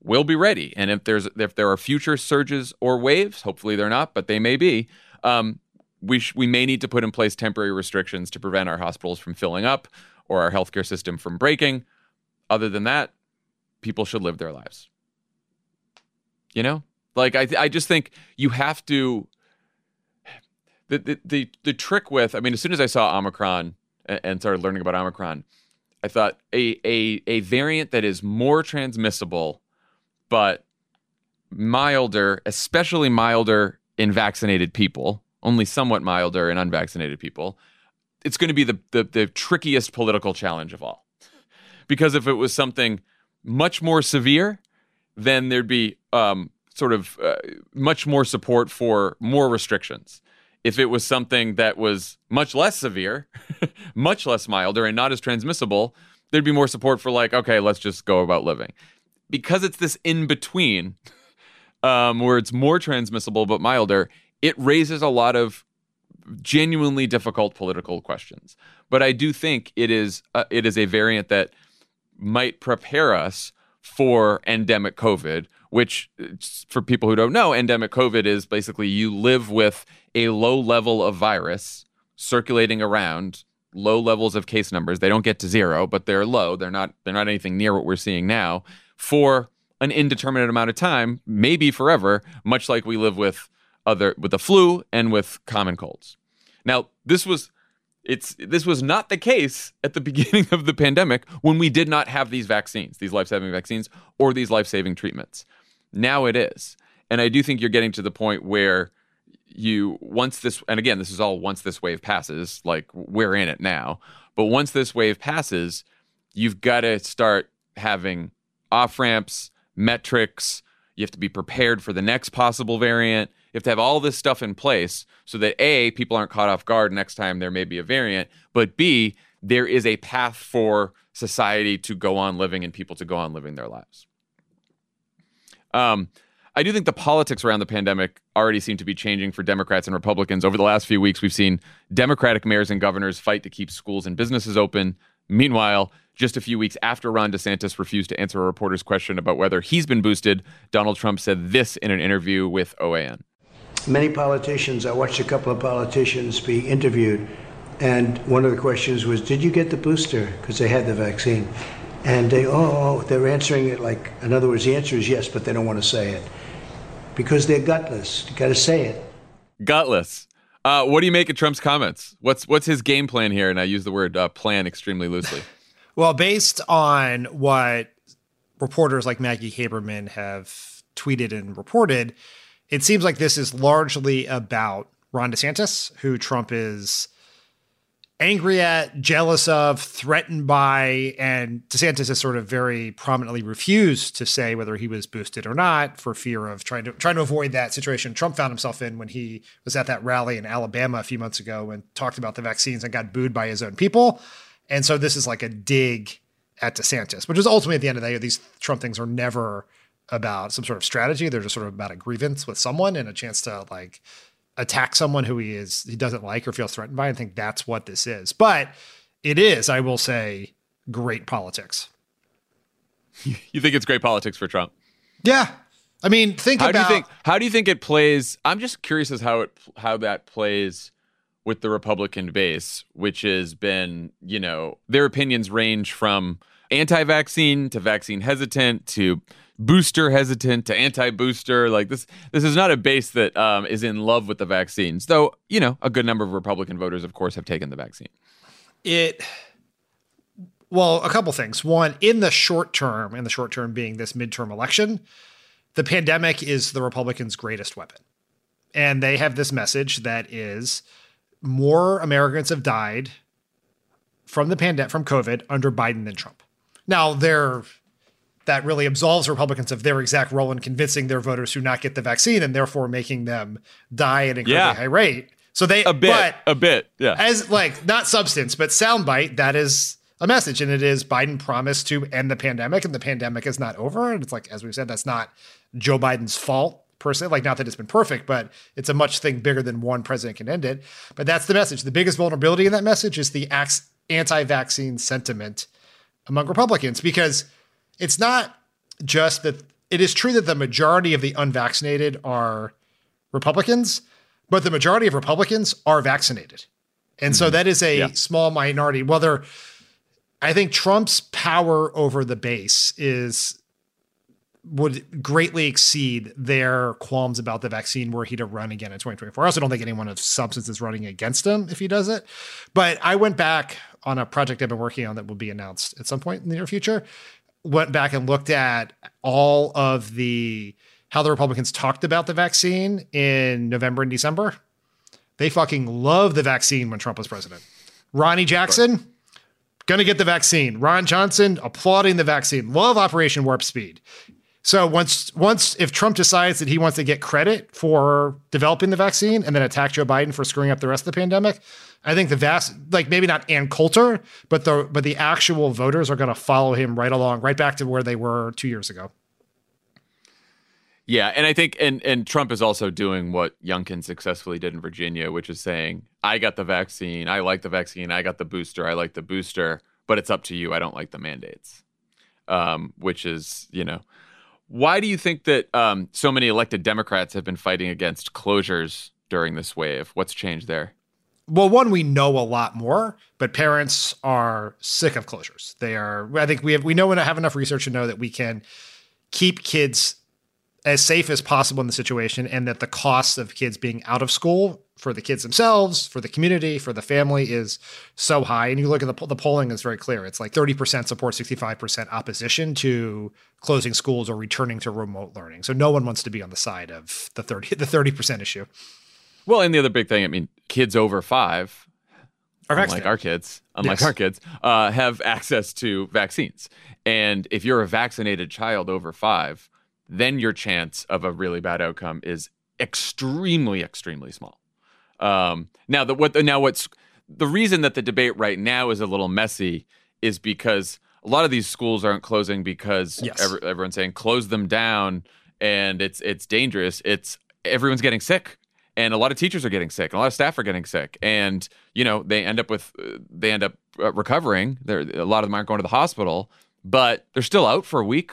we'll be ready. And if there's if there are future surges or waves, hopefully they're not, but they may be. Um, we sh- we may need to put in place temporary restrictions to prevent our hospitals from filling up or our healthcare system from breaking. Other than that, people should live their lives. You know, like I, th- I just think you have to. the, the the the trick with I mean, as soon as I saw Omicron and, and started learning about Omicron, I thought a a a variant that is more transmissible, but milder, especially milder in vaccinated people, only somewhat milder in unvaccinated people. It's going to be the, the the trickiest political challenge of all, because if it was something much more severe, then there'd be um, sort of uh, much more support for more restrictions. If it was something that was much less severe, much less milder, and not as transmissible, there'd be more support for like, okay, let's just go about living. Because it's this in between, um, where it's more transmissible but milder, it raises a lot of genuinely difficult political questions. But I do think it is uh, it is a variant that might prepare us for endemic COVID, which, for people who don't know, endemic COVID is basically you live with a low level of virus circulating around, low levels of case numbers. They don't get to zero, but they're low. They're not. They're not anything near what we're seeing now for an indeterminate amount of time, maybe forever. Much like we live with other with the flu and with common colds. Now, this was it's this was not the case at the beginning of the pandemic when we did not have these vaccines, these life-saving vaccines or these life-saving treatments. Now it is. And I do think you're getting to the point where you once this and again this is all once this wave passes, like we're in it now. But once this wave passes, you've got to start having off ramps, metrics, you have to be prepared for the next possible variant you have to have all this stuff in place so that A, people aren't caught off guard next time there may be a variant, but B, there is a path for society to go on living and people to go on living their lives. Um, I do think the politics around the pandemic already seem to be changing for Democrats and Republicans. Over the last few weeks, we've seen Democratic mayors and governors fight to keep schools and businesses open. Meanwhile, just a few weeks after Ron DeSantis refused to answer a reporter's question about whether he's been boosted, Donald Trump said this in an interview with OAN many politicians, I watched a couple of politicians be interviewed, and one of the questions was, Did you get the booster? Because they had the vaccine. And they, oh, oh, they're answering it like, in other words, the answer is yes, but they don't want to say it because they're gutless. You got to say it. Gutless. Uh, what do you make of Trump's comments? What's what's his game plan here? And I use the word uh, plan extremely loosely. well, based on what reporters like Maggie Haberman have tweeted and reported, it seems like this is largely about Ron DeSantis, who Trump is angry at, jealous of, threatened by, and DeSantis has sort of very prominently refused to say whether he was boosted or not for fear of trying to trying to avoid that situation Trump found himself in when he was at that rally in Alabama a few months ago and talked about the vaccines and got booed by his own people. And so this is like a dig at DeSantis, which is ultimately at the end of the day, these Trump things are never about some sort of strategy. They're just sort of about a grievance with someone and a chance to like attack someone who he is he doesn't like or feels threatened by. I think that's what this is. But it is, I will say, great politics. You think it's great politics for Trump? Yeah. I mean, think how about do you think how do you think it plays? I'm just curious as how it how that plays with the Republican base, which has been, you know, their opinions range from anti-vaccine to vaccine hesitant to booster hesitant to anti-booster. Like this, this is not a base that um, is in love with the vaccines. Though you know, a good number of Republican voters, of course, have taken the vaccine. It. Well, a couple things. One, in the short term, in the short term being this midterm election, the pandemic is the Republicans' greatest weapon. And they have this message that is more Americans have died from the pandemic from COVID under Biden than Trump. Now, they're that really absolves Republicans of their exact role in convincing their voters to not get the vaccine and therefore making them die at an incredibly yeah. high rate. So they a bit, but a bit, yeah. As like not substance, but soundbite. That is a message, and it is Biden promised to end the pandemic, and the pandemic is not over. And it's like as we said, that's not Joe Biden's fault per se. Like not that it's been perfect, but it's a much thing bigger than one president can end it. But that's the message. The biggest vulnerability in that message is the anti-vaccine sentiment among Republicans because it's not just that it is true that the majority of the unvaccinated are Republicans, but the majority of Republicans are vaccinated. And mm-hmm. so that is a yeah. small minority. Whether I think Trump's power over the base is would greatly exceed their qualms about the vaccine were he to run again in 2024. I also don't think anyone of substance is running against him if he does it. But I went back on a project I've been working on that will be announced at some point in the near future. Went back and looked at all of the how the Republicans talked about the vaccine in November and December. They fucking loved the vaccine when Trump was president. Ronny Jackson, gonna get the vaccine. Ron Johnson applauding the vaccine. Love Operation Warp Speed. So once once if Trump decides that he wants to get credit for developing the vaccine and then attack Joe Biden for screwing up the rest of the pandemic, I think the vast like maybe not Ann Coulter, but the but the actual voters are going to follow him right along, right back to where they were two years ago. Yeah, and I think and and Trump is also doing what Youngkin successfully did in Virginia, which is saying, "I got the vaccine, I like the vaccine, I got the booster, I like the booster, but it's up to you. I don't like the mandates." Um, which is, you know, why do you think that um, so many elected Democrats have been fighting against closures during this wave? What's changed there? Well, one, we know a lot more, but parents are sick of closures. They are. I think we have we know and have enough research to know that we can keep kids as safe as possible in the situation and that the cost of kids being out of school for the kids themselves, for the community, for the family is so high. And you look at the, the polling is very clear. It's like 30% support, 65% opposition to closing schools or returning to remote learning. So no one wants to be on the side of the 30 the 30% issue. Well, and the other big thing, I mean, kids over five, are unlike our kids, unlike Yes. our kids, uh, have access to vaccines. And if you're a vaccinated child over five, then your chance of a really bad outcome is extremely, extremely small. Um, now, the what now what's the reason that the debate right now is a little messy is because a lot of these schools aren't closing because Yes. every, everyone's saying close them down and it's it's dangerous. It's everyone's getting sick and a lot of teachers are getting sick and a lot of staff are getting sick and you know they end up with they end up uh, recovering They're, a lot of them aren't going to the hospital but they're still out for a week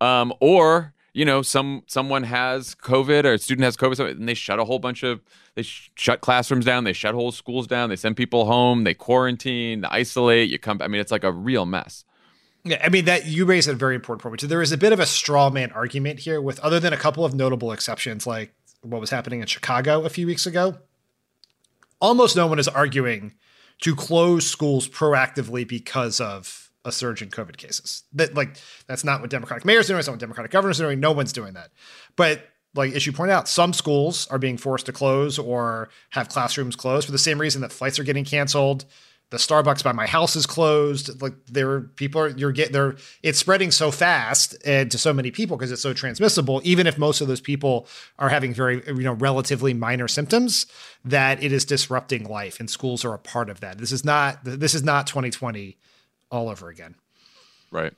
um, or you know some someone has covid or a student has covid and they shut a whole bunch of they sh- shut classrooms down they shut whole schools down they send people home they quarantine they isolate you come i mean it's like a real mess Yeah, I mean that you raise a very important point. So there is a bit of a straw man argument here, with other than a couple of notable exceptions, like what was happening in Chicago a few weeks ago. Almost no one is arguing to close schools proactively because of a surge in COVID cases. That like that's not what Democratic mayors are doing. It's not what Democratic governors are doing. No one's doing that. But like as you point out, some schools are being forced to close or have classrooms closed for the same reason that flights are getting canceled. The Starbucks by my house is closed. Like there are people are you're getting there. It's spreading so fast and to so many people because it's so transmissible. Even if most of those people are having very you know relatively minor symptoms, that it is disrupting life, and schools are a part of that. This is not this is not 2020 all over again. right.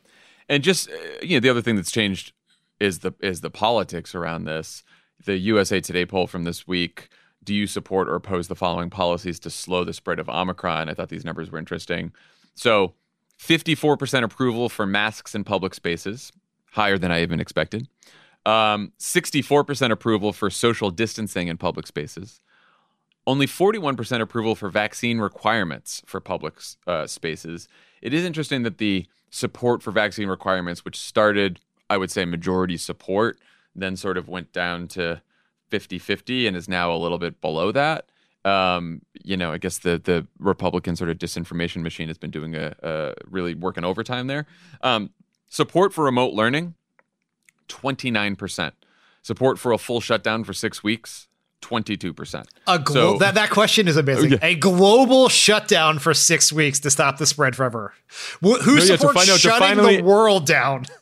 And just uh, you know the other thing that's changed is the is the politics around this. The usa today poll from this week do you support or oppose the following policies to slow the spread of omicron? I thought these numbers were interesting. So 54% approval for masks in public spaces higher than i even expected. Um, 64% approval for social distancing in public spaces only 41% approval for vaccine requirements for public uh, spaces. It is interesting that the support for vaccine requirements, which started, I would say, majority support, then sort of went down to 50 50 and is now a little bit below that. Um, you know, I guess the the Republican sort of disinformation machine has been doing a, a really working overtime there. Um, support for remote learning, 29%. Support for a full shutdown for six weeks, 22%. A glo- So- that that question is amazing. Yeah. A global shutdown for six weeks to stop the spread forever. Wh- Who No, yeah, supports find out- shutting finally- the world down?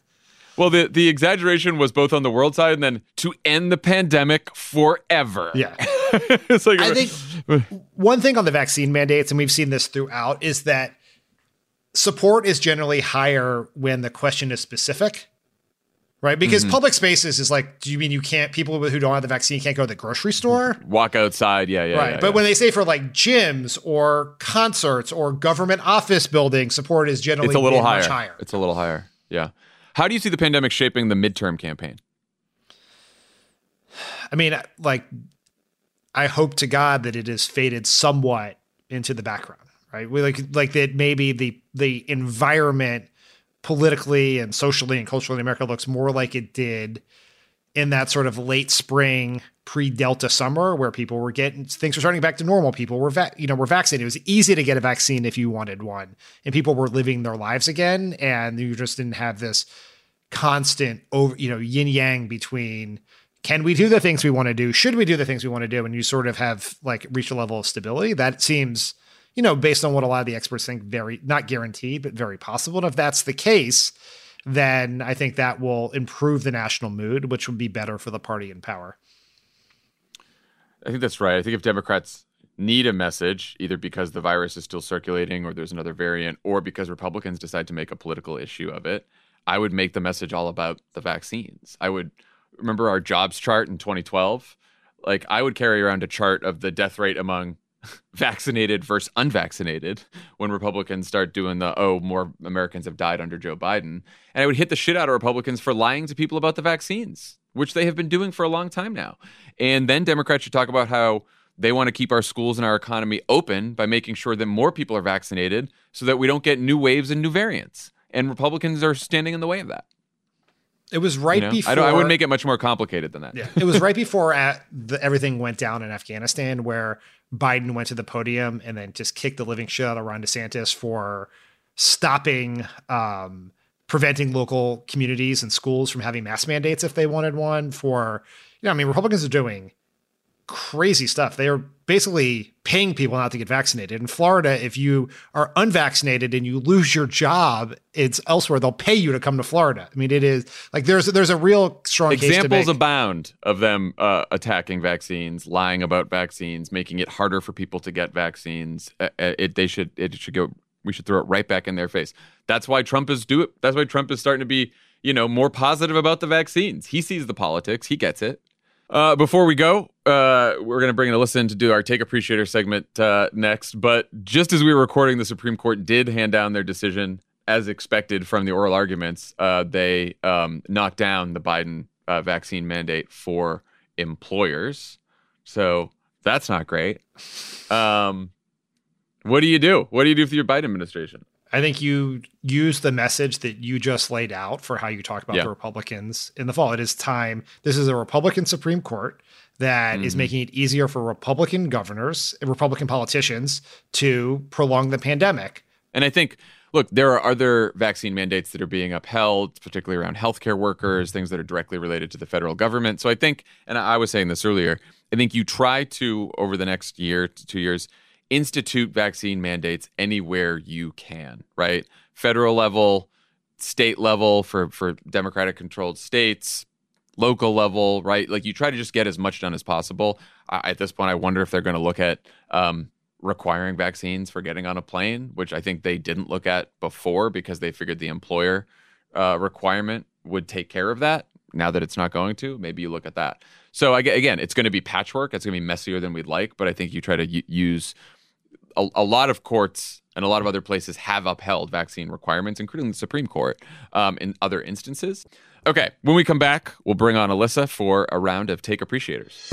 Well, the, the exaggeration was both on the world side and then to end the pandemic forever. Yeah. it's like I think one thing on the vaccine mandates, and we've seen this throughout, is that support is generally higher when the question is specific. Right? Because Mhm. public spaces is like, do you mean you can't, people who don't have the vaccine can't go to the grocery store? walk outside. Yeah, yeah. right. yeah, but yeah. when they say for like gyms or concerts or government office buildings, support is generally it's a little higher. much higher. It's a little higher. Yeah. How do you see the pandemic shaping the midterm campaign? I mean, like, I hope to God that it has faded somewhat into the background, right? We like like that maybe the the environment politically and socially and culturally America looks more like it did in that sort of late spring pre-Delta summer where people were getting things were starting back to normal. People were va- you know were vaccinated. It was easy to get a vaccine if you wanted one, and people were living their lives again, and you just didn't have this constant over you know yin yang between can we do the things we want to do? Should we do the things we want to do? And you sort of have like reached a level of stability that seems, you know, based on what a lot of the experts think, very not guaranteed, but very possible. And if that's the case, then I think that will improve the national mood, which would be better for the party in power. I think that's right. I think if Democrats need a message, either because the virus is still circulating or there's another variant, or because Republicans decide to make a political issue of it, I would make the message all about the vaccines. I would remember our jobs chart in 2012. Like I would carry around a chart of the death rate among vaccinated versus unvaccinated when Republicans start doing the oh more Americans have died under Joe Biden. And I would hit the shit out of Republicans for lying to people about the vaccines which they have been doing for a long time now. And then Democrats should talk about how they want to keep our schools and our economy open by making sure that more people are vaccinated so that we don't get new waves and new variants. And Republicans are standing in the way of that it was right you know? before. I, I, wouldn't make it much more complicated than that. Yeah, it was right before at the, everything went down in Afghanistan, where Biden went to the podium and then just kicked the living shit out of Ron DeSantis for stopping, um, preventing local communities and schools from having mask mandates if they wanted one. For you know, I mean, Republicans are doing crazy stuff. They are basically paying people not to get vaccinated. In Florida, if you are unvaccinated and you lose your job, it's elsewhere. They'll pay you to come to Florida. I mean, it is like there's there's a real strong examples abound of them uh, attacking vaccines, lying about vaccines, making it harder for people to get vaccines. Uh, uh, it they should it should go. We should throw it right back in their face. That's why Trump is do it. That's why Trump is starting to be you know more positive about the vaccines. He sees the politics. He gets it. Uh, before we go, uh, we're going to bring in Alyssa in to do our Take Appreciator segment uh, next. But just as we were recording, the Supreme Court did hand down their decision as expected from the oral arguments. Uh, they um, knocked down the Biden uh, vaccine mandate for employers. So that's not great. Um, what do you do? What do you do for your Biden administration? I think you use the message that you just laid out for how you talked about yeah. the Republicans in the fall. It is time. This is a Republican Supreme Court that mm-hmm. is making it easier for Republican governors and Republican politicians to prolong the pandemic. And I think, look, there are other vaccine mandates that are being upheld, particularly around healthcare workers, things that are directly related to the federal government. So I think, and I was saying this earlier, I think you try to, over the next year to two years, institute vaccine mandates anywhere you can, right? Federal level, state level for for democratic controlled states, local level, right? Like you try to just get as much done as possible. I, at this point, I wonder if they're going to look at um, requiring vaccines for getting on a plane, which I think they didn't look at before because they figured the employer uh, requirement would take care of that. Now that it's not going to, maybe you look at that. So again, it's going to be patchwork. It's going to be messier than we'd like, but I think you try to use a, a, lot of courts and a lot of other places have upheld vaccine requirements, including the Supreme Court um, in other instances. Okay, when we come back, we'll bring on Alyssa for a round of Take Appreciators.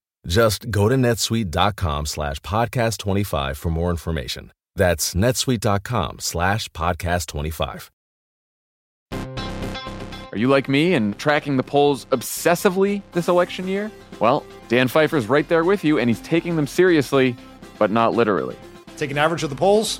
Just go to netsuite.com slash podcast 25 for more information. That's netsuite.com slash podcast 25. Are you like me and tracking the polls obsessively this election year? Well, Dan Pfeiffer's right there with you, and he's taking them seriously, but not literally. Take an average of the polls.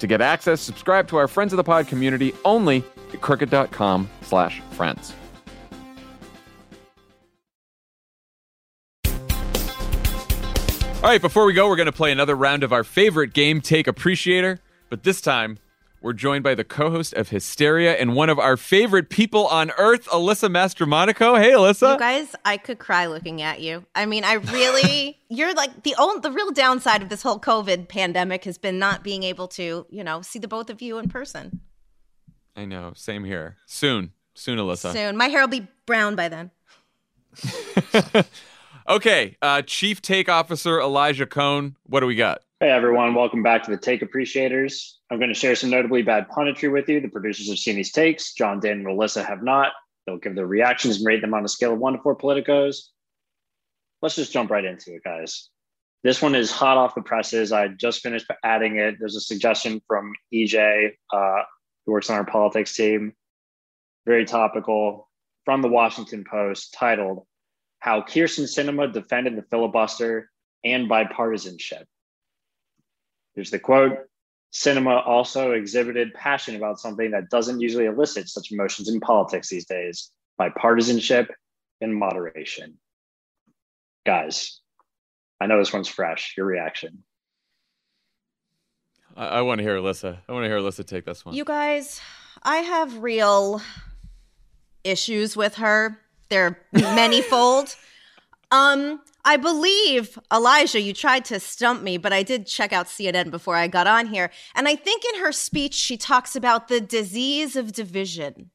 To get access, subscribe to our Friends of the Pod community only at crooked.com slash friends. All right, before we go, we're going to play another round of our favorite game, Take Appreciator. But this time, we're joined by the co-host of Hysteria and one of our favorite people on earth, Alyssa Mastromonaco. Hey, Alyssa. You guys, I could cry looking at you. I mean, I really, you're like the only, the real downside of this whole COVID pandemic has been not being able to, you know, see the both of you in person. I know. Same here. Soon. Soon, Alyssa. Soon. My hair will be brown by then. okay. Uh, Chief Take Officer Elijah Cone. What do we got? Hey, everyone. Welcome back to the Take Appreciators. I'm going to share some notably bad punditry with you. The producers have seen these takes. John, Dan, and Alyssa have not. They'll give their reactions and rate them on a scale of one to four politicos. Let's just jump right into it, guys. This one is hot off the presses. I just finished adding it. There's a suggestion from EJ, uh, who works on our politics team. Very topical from the Washington Post titled How Kyrsten Sinema Defended the Filibuster and Bipartisanship. Here's the quote Sinema also exhibited passion about something that doesn't usually elicit such emotions in politics these days bipartisanship and moderation. Guys, I know this one's fresh. Your reaction. I, I want to hear Alyssa. I want to hear Alyssa take this one. You guys, I have real issues with her. They're manyfold. um, I believe, Elijah, you tried to stump me, but I did check out CNN before I got on here. And I think in her speech, she talks about the disease of division.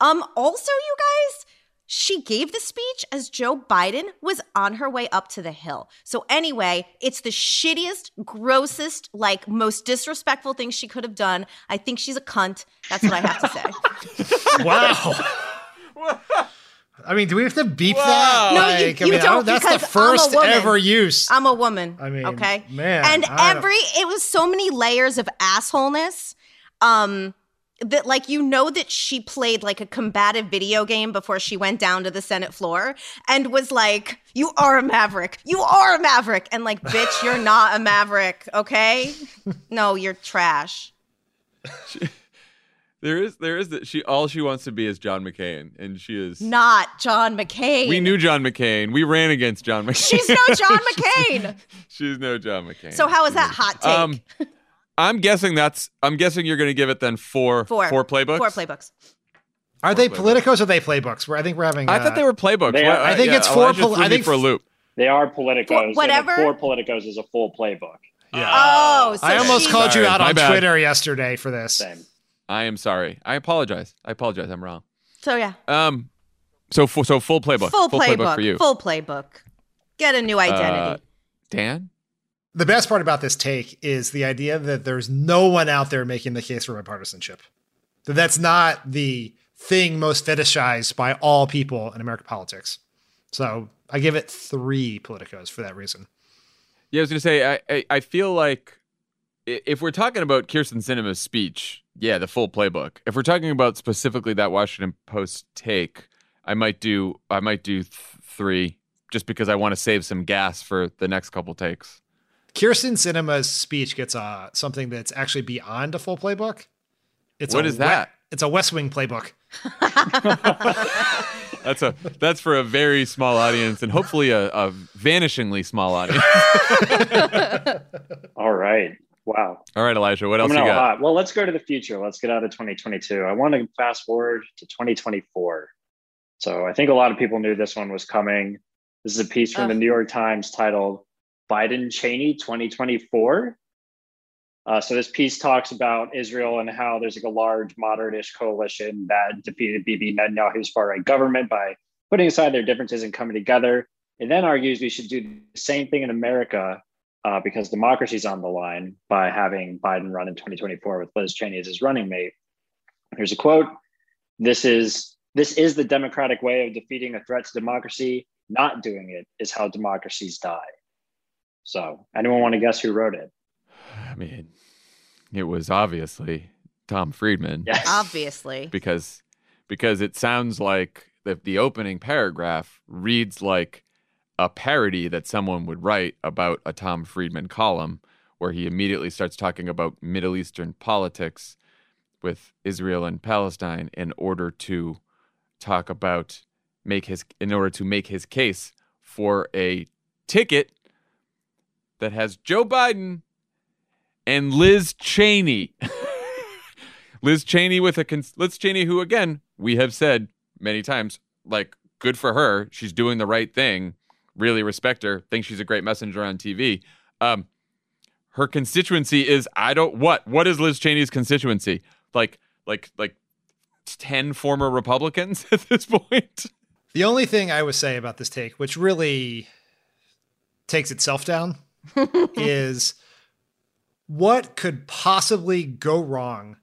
Um, also, you guys, she gave the speech as Joe Biden was on her way up to the Hill. So, anyway, it's the shittiest, grossest, like most disrespectful thing she could have done. I think she's a cunt. That's what I have to say. wow. I mean, do we have to beep Whoa. that? No, like, you, you I mean, don't. That's the first I'm a woman. ever use. I'm a woman. I mean, okay, man, and I don't- every it was so many layers of assholeness. Um, that like you know that she played like a combative video game before she went down to the Senate floor and was like, "You are a maverick. You are a maverick," and like, bitch, you're not a maverick. Okay, no, you're trash. There is, there is that she all she wants to be is John McCain, and she is. Not John McCain. We knew John McCain. We ran against John McCain. She's no John McCain. She's no John McCain. So how is that hot take? Um, I'm guessing that's. I'm guessing you're going to give it then four four four playbooks. Four playbooks. Are they politicos or are they playbooks? Where I think we're having. I thought they were playbooks. They What- are- I think yeah, it's four Elijah pol- I think for a loop. They are politicos. and whatever. Four politicos is a full playbook. Yeah. Oh, so I almost she- called you out my on bad. Twitter yesterday for this. Same. I am sorry. I apologize. I apologize. I'm wrong. So yeah, Um, so fu- so full playbook. full, playbook, playbook, for you. full playbook. Get a new identity. Uh, Dan. The best part about this take is the idea that there's no one out there making the case for bipartisanship. That that's not the thing most fetishized by all people in American politics. So I give it three politicos for that reason. Yeah, I was gonna say. I I, I feel like if we're talking about Kyrsten Sinema's speech, yeah, the full playbook. If we're talking about specifically that Washington Post take, I might do I might do th- three just because I want to save some gas for the next couple takes. Kyrsten Sinema's speech gets uh, something that's actually beyond a full playbook. It's What a is that? it's a West Wing playbook. That's a that's for a very small audience and hopefully a, a vanishingly small audience. All right. Wow. All right, Elijah, what else you got? hot. Well, let's go to the future. Let's get out of 2022. I want to fast forward to 2024. So I think a lot of people knew this one was coming. This is a piece from the New York Times titled Biden Cheney 2024. Uh, so this piece talks about Israel and how there's like a large moderate-ish coalition that defeated Bibi Netanyahu's far-right government by putting aside their differences and coming together. It then argues we should do the same thing in America uh, because democracy's on the line by having Biden run in 2024 with Liz Cheney as his running mate. Here's a quote: "This is this is the democratic way of defeating a threat to democracy. Not doing it is how democracies die." So, anyone want to guess who wrote it? I mean, it was obviously Tom Friedman. Yes. Obviously. because because it sounds like the the opening paragraph reads like a parody that someone would write about a Tom Friedman column where he immediately starts talking about Middle Eastern politics with Israel and Palestine in order to talk about make his in order to make his case for a ticket that has Joe Biden and Liz Cheney. Liz Cheney with a cons- Liz Cheney, who again we have said many times, like good for her, she's doing the right thing. Really respect her. Think she's a great messenger on TV. Um, her constituency is I don't what what is Liz Cheney's constituency like like like ten former Republicans at this point. The only thing I would say about this take, which really takes itself down, is what could possibly go wrong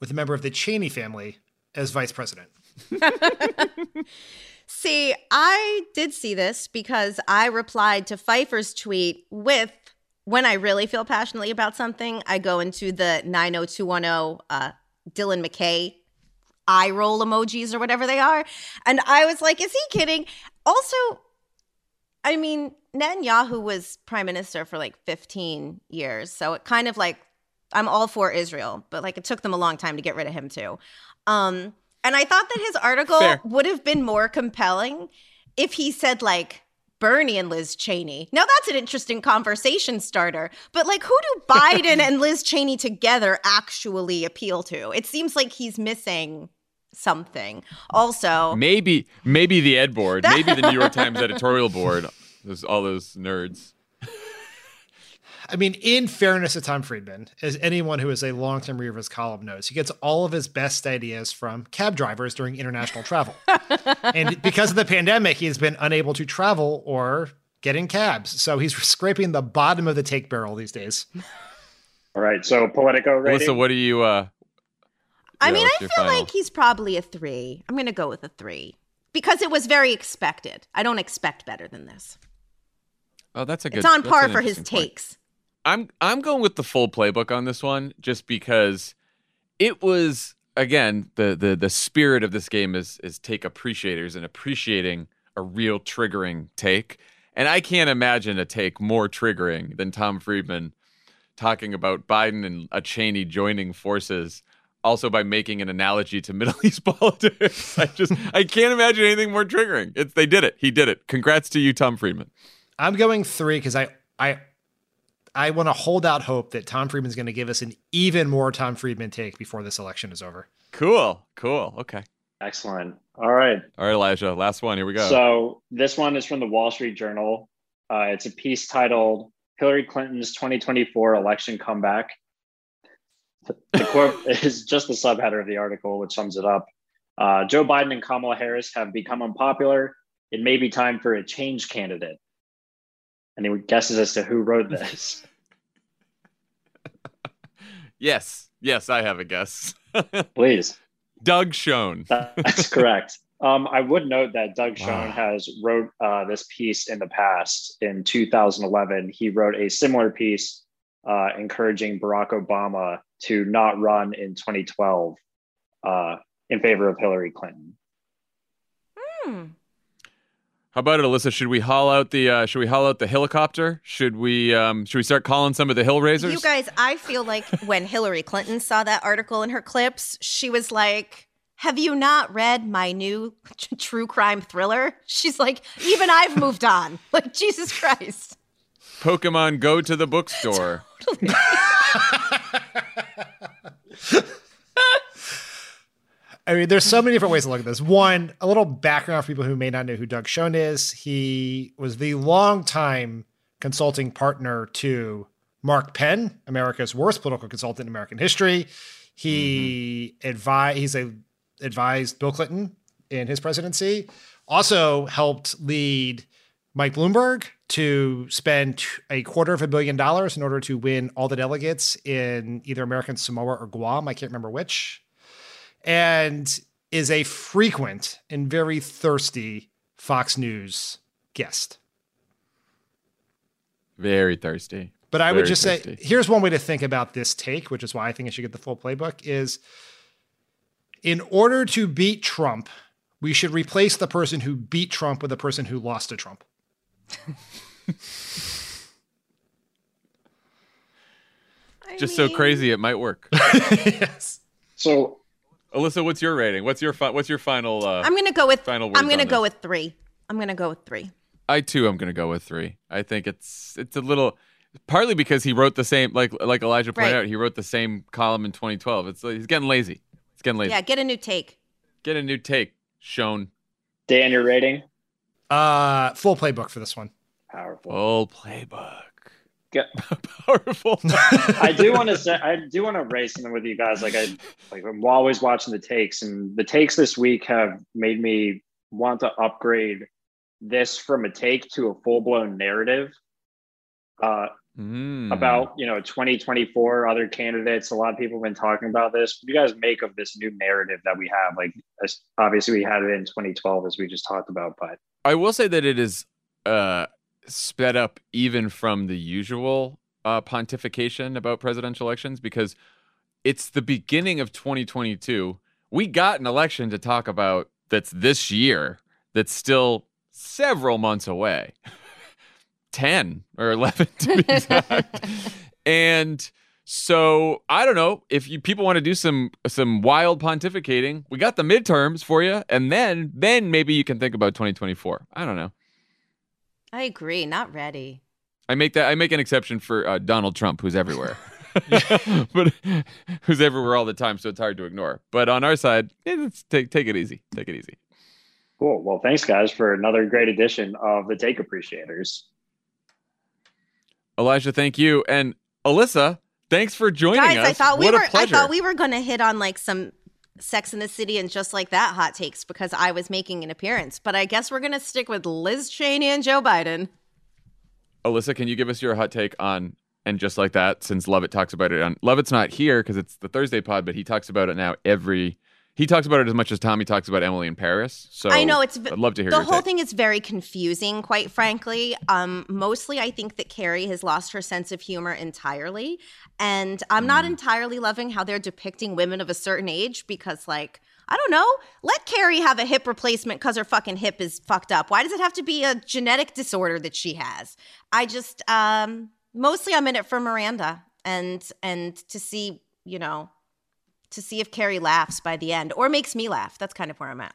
with a member of the Cheney family as vice president? See, I did see this because I replied to Pfeiffer's tweet with when I really feel passionately about something, I go into the 90210 uh, Dylan McKay eye roll emojis or whatever they are. And I was like, is he kidding? Also, I mean, Netanyahu was prime minister for like 15 years. So it kind of like, I'm all for Israel, but like it took them a long time to get rid of him too. Um, and I thought that his article Fair. would have been more compelling if he said like Bernie and Liz Cheney. Now that's an interesting conversation starter. But like who do Biden and Liz Cheney together actually appeal to? It seems like he's missing something. Also, Maybe maybe the Ed board, maybe the New York Times editorial board. Those all those nerds. I mean, in fairness to Tom Friedman, as anyone who is a long-term reader of his column knows, he gets all of his best ideas from cab drivers during international travel. and because of the pandemic, he has been unable to travel or get in cabs. So he's scraping the bottom of the take barrel these days. All right, so Politico rating. Alyssa, what do you uh I yeah, mean, I feel final? like he's probably a 3. I'm going to go with a 3 because it was very expected. I don't expect better than this. Oh, that's a good It's on par for his interesting point. takes. I'm I'm going with the full playbook on this one just because it was again the the the spirit of this game is is take appreciators and appreciating a real triggering take. And I can't imagine a take more triggering than Tom Friedman talking about Biden and a Cheney joining forces also by making an analogy to Middle East politics. I just I can't imagine anything more triggering. It's they did it. He did it. Congrats to you Tom Friedman. I'm going three because I I I want to hold out hope that Tom Friedman's going to give us an even more Tom Friedman take before this election is over. Cool. Cool. Okay. Excellent. All right. All right, Elijah. Last one. Here we go. So this one is from the Wall Street Journal. Uh, it's a piece titled "Hillary Clinton's 2024 Election Comeback." The quote is just the subheader of the article, which sums it up. Uh, Joe Biden and Kamala Harris have become unpopular. It may be time for a change candidate. Any guesses as to who wrote this? yes. Yes, I have a guess. Please. Doug Schoen. That's correct. Um, I would note that Doug Schoen Wow. has wrote uh, this piece in the past. In 2011, he wrote a similar piece uh, encouraging Barack Obama to not run in 2012 uh, in favor of Hillary Clinton. Hmm. How about it, Alyssa? Should we haul out the uh, should we haul out the helicopter? Should we um, should we start calling some of the hill raisers? You guys, I feel like when Hillary Clinton saw that article in her clips, she was like, Have you not read my new true crime thriller? She's like, Even I've moved on. Like, Jesus Christ. Pokemon Go to the bookstore. I I mean, there's so many different ways to look at this. One, a little background for people who may not know who Doug Schoen is. He was the longtime consulting partner to Mark Penn, America's worst political consultant in American history. He mm-hmm. advised. He's a advised Bill Clinton in his presidency. Also helped lead Mike Bloomberg to spend a quarter of a billion dollars in order to win all the delegates in either American Samoa or Guam. I can't remember which. And is a frequent and very thirsty Fox News guest. Very thirsty. But I very would just thirsty. say here's one way to think about this take, which is why I think I should get the full playbook is in order to beat Trump, we should replace the person who beat Trump with the person who lost to Trump. Just so crazy it might work. yes. So, Alyssa, what's your rating? What's your fi- what's your final? Uh, I'm gonna go with. final words I'm gonna go this? with three. I'm gonna go with three. I too am going to go with three. I think it's it's a little partly because he wrote the same like like Elijah pointed Right. out. He wrote the same column in 2012. It's like he's getting lazy. It's getting lazy. Yeah, get a new take. Get a new take. Shown Dan, your rating? Uh, full playbook for this one. Powerful. full playbook. Get, Powerful. I do want to say I do want to race something with you guys. Like I like I'm always watching the takes, and the takes this week have made me want to upgrade this from a take to a full blown narrative. Uh, Mm. about you know 2024 other candidates a lot of people have been talking about this what do you guys make of this new narrative that we have like as- obviously we had it in 2012 as we just talked about but I will say that it is uh, sped up even from the usual uh, pontification about presidential elections because it's the beginning of 2022. We got an election to talk about that's this year that's still several months away 10 or 11 to be exact. and so I don't know if you people want to do some some wild pontificating. We got the midterms for you, and then then maybe you can think about 2024. I don't know. I agree. Not ready. I make that I make an exception for uh, Donald Trump, who's everywhere, but who's everywhere all the time, so it's hard to ignore. But on our side, yeah, let's take take it easy. Take it easy. cool well thanks guys for another great edition of the take appreciators Elijah, thank you, and Alyssa, thanks for joining us. Guys, us. I thought we what were. a I pleasure. thought we were going to hit on like some Sex in the City and just like that hot takes because I was making an appearance. But I guess we're going to stick with Liz Cheney and Joe Biden. Alyssa, can you give us your hot take on and just like that? Since Lovett talks about it on Lovett's not here because it's the Thursday pod, but he talks about it now every. He talks about it as much as Tommy talks about Emily in Paris. So I know it's. I'd love to hear the whole take. thing is very confusing, quite frankly. Um, mostly, I think that Carrie has lost her sense of humor entirely, and I'm Mm. not entirely loving how they're depicting women of a certain age because, like, I don't know. Let Carrie have a hip replacement because her fucking hip is fucked up. Why does it have to be a genetic disorder that she has? I just, um, mostly, I'm in it for Miranda and and to see, you know, to see if Carrie laughs by the end or makes me laugh. That's kind of where I'm at.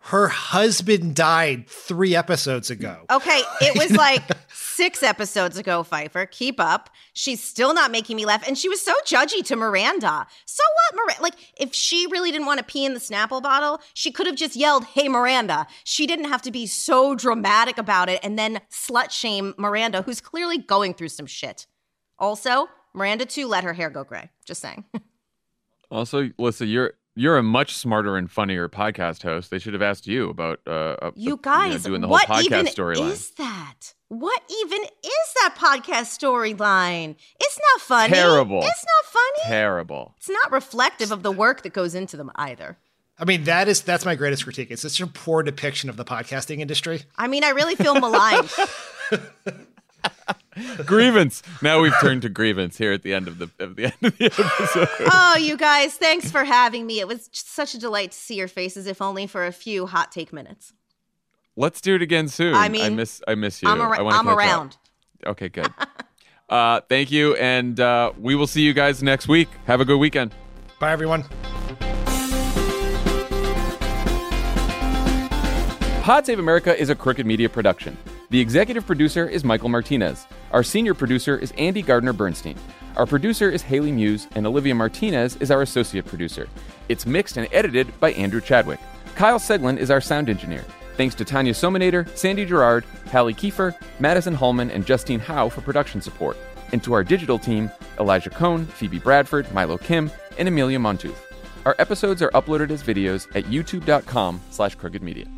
Her husband died three episodes ago. Okay, it was like six episodes ago, Pfeiffer. Keep up. She's still not making me laugh. And she was so judgy to Miranda. So what, Miranda? Like, if she really didn't want to pee in the Snapple bottle, she could have just yelled, Hey, Miranda. She didn't have to be so dramatic about it and then slut shame Miranda, who's clearly going through some shit. Also, Miranda, too, let her hair go gray. Just saying. Also, Alyssa, you're you're a much smarter and funnier podcast host. They should have asked you about uh, uh, You know, guys, doing the whole what even podcast storyline. is that? What even is that podcast storyline? It's not funny. Terrible. It's not funny. Terrible. It's not reflective of the work that goes into them either. I mean, that is that's my greatest critique. It's such a poor depiction of the podcasting industry. I mean, I really feel maligned. grievance. Now we've turned to grievance here at the end of the of the end of the episode. oh, you guys, thanks for having me. It was such a delight to see your faces, if only for a few hot take minutes. Let's do it again soon. I I mean, miss I miss you. I'm, ar- I I'm catch up. around. Okay, good. uh, thank you, and uh, we will see you guys next week. Have a good weekend. Bye, everyone. Pod Save America is a Crooked Media production. The executive producer is Michael Martinez. Our senior producer is Andy Gardner Bernstein. Our producer is Haley Muse, and Olivia Martinez is our associate producer. It's mixed and edited by Andrew Chadwick. Kyle Seglin is our sound engineer. Thanks to Tanya Somanader, Sandy Girard, Hallie Kiefer, Madison Holman, and Justine Howe for production support. And to our digital team, Elijah Cohn, Phoebe Bradford, Milo Kim, and Amelia Montooth. Our episodes are uploaded as videos at youtube.com slash crookedmedia.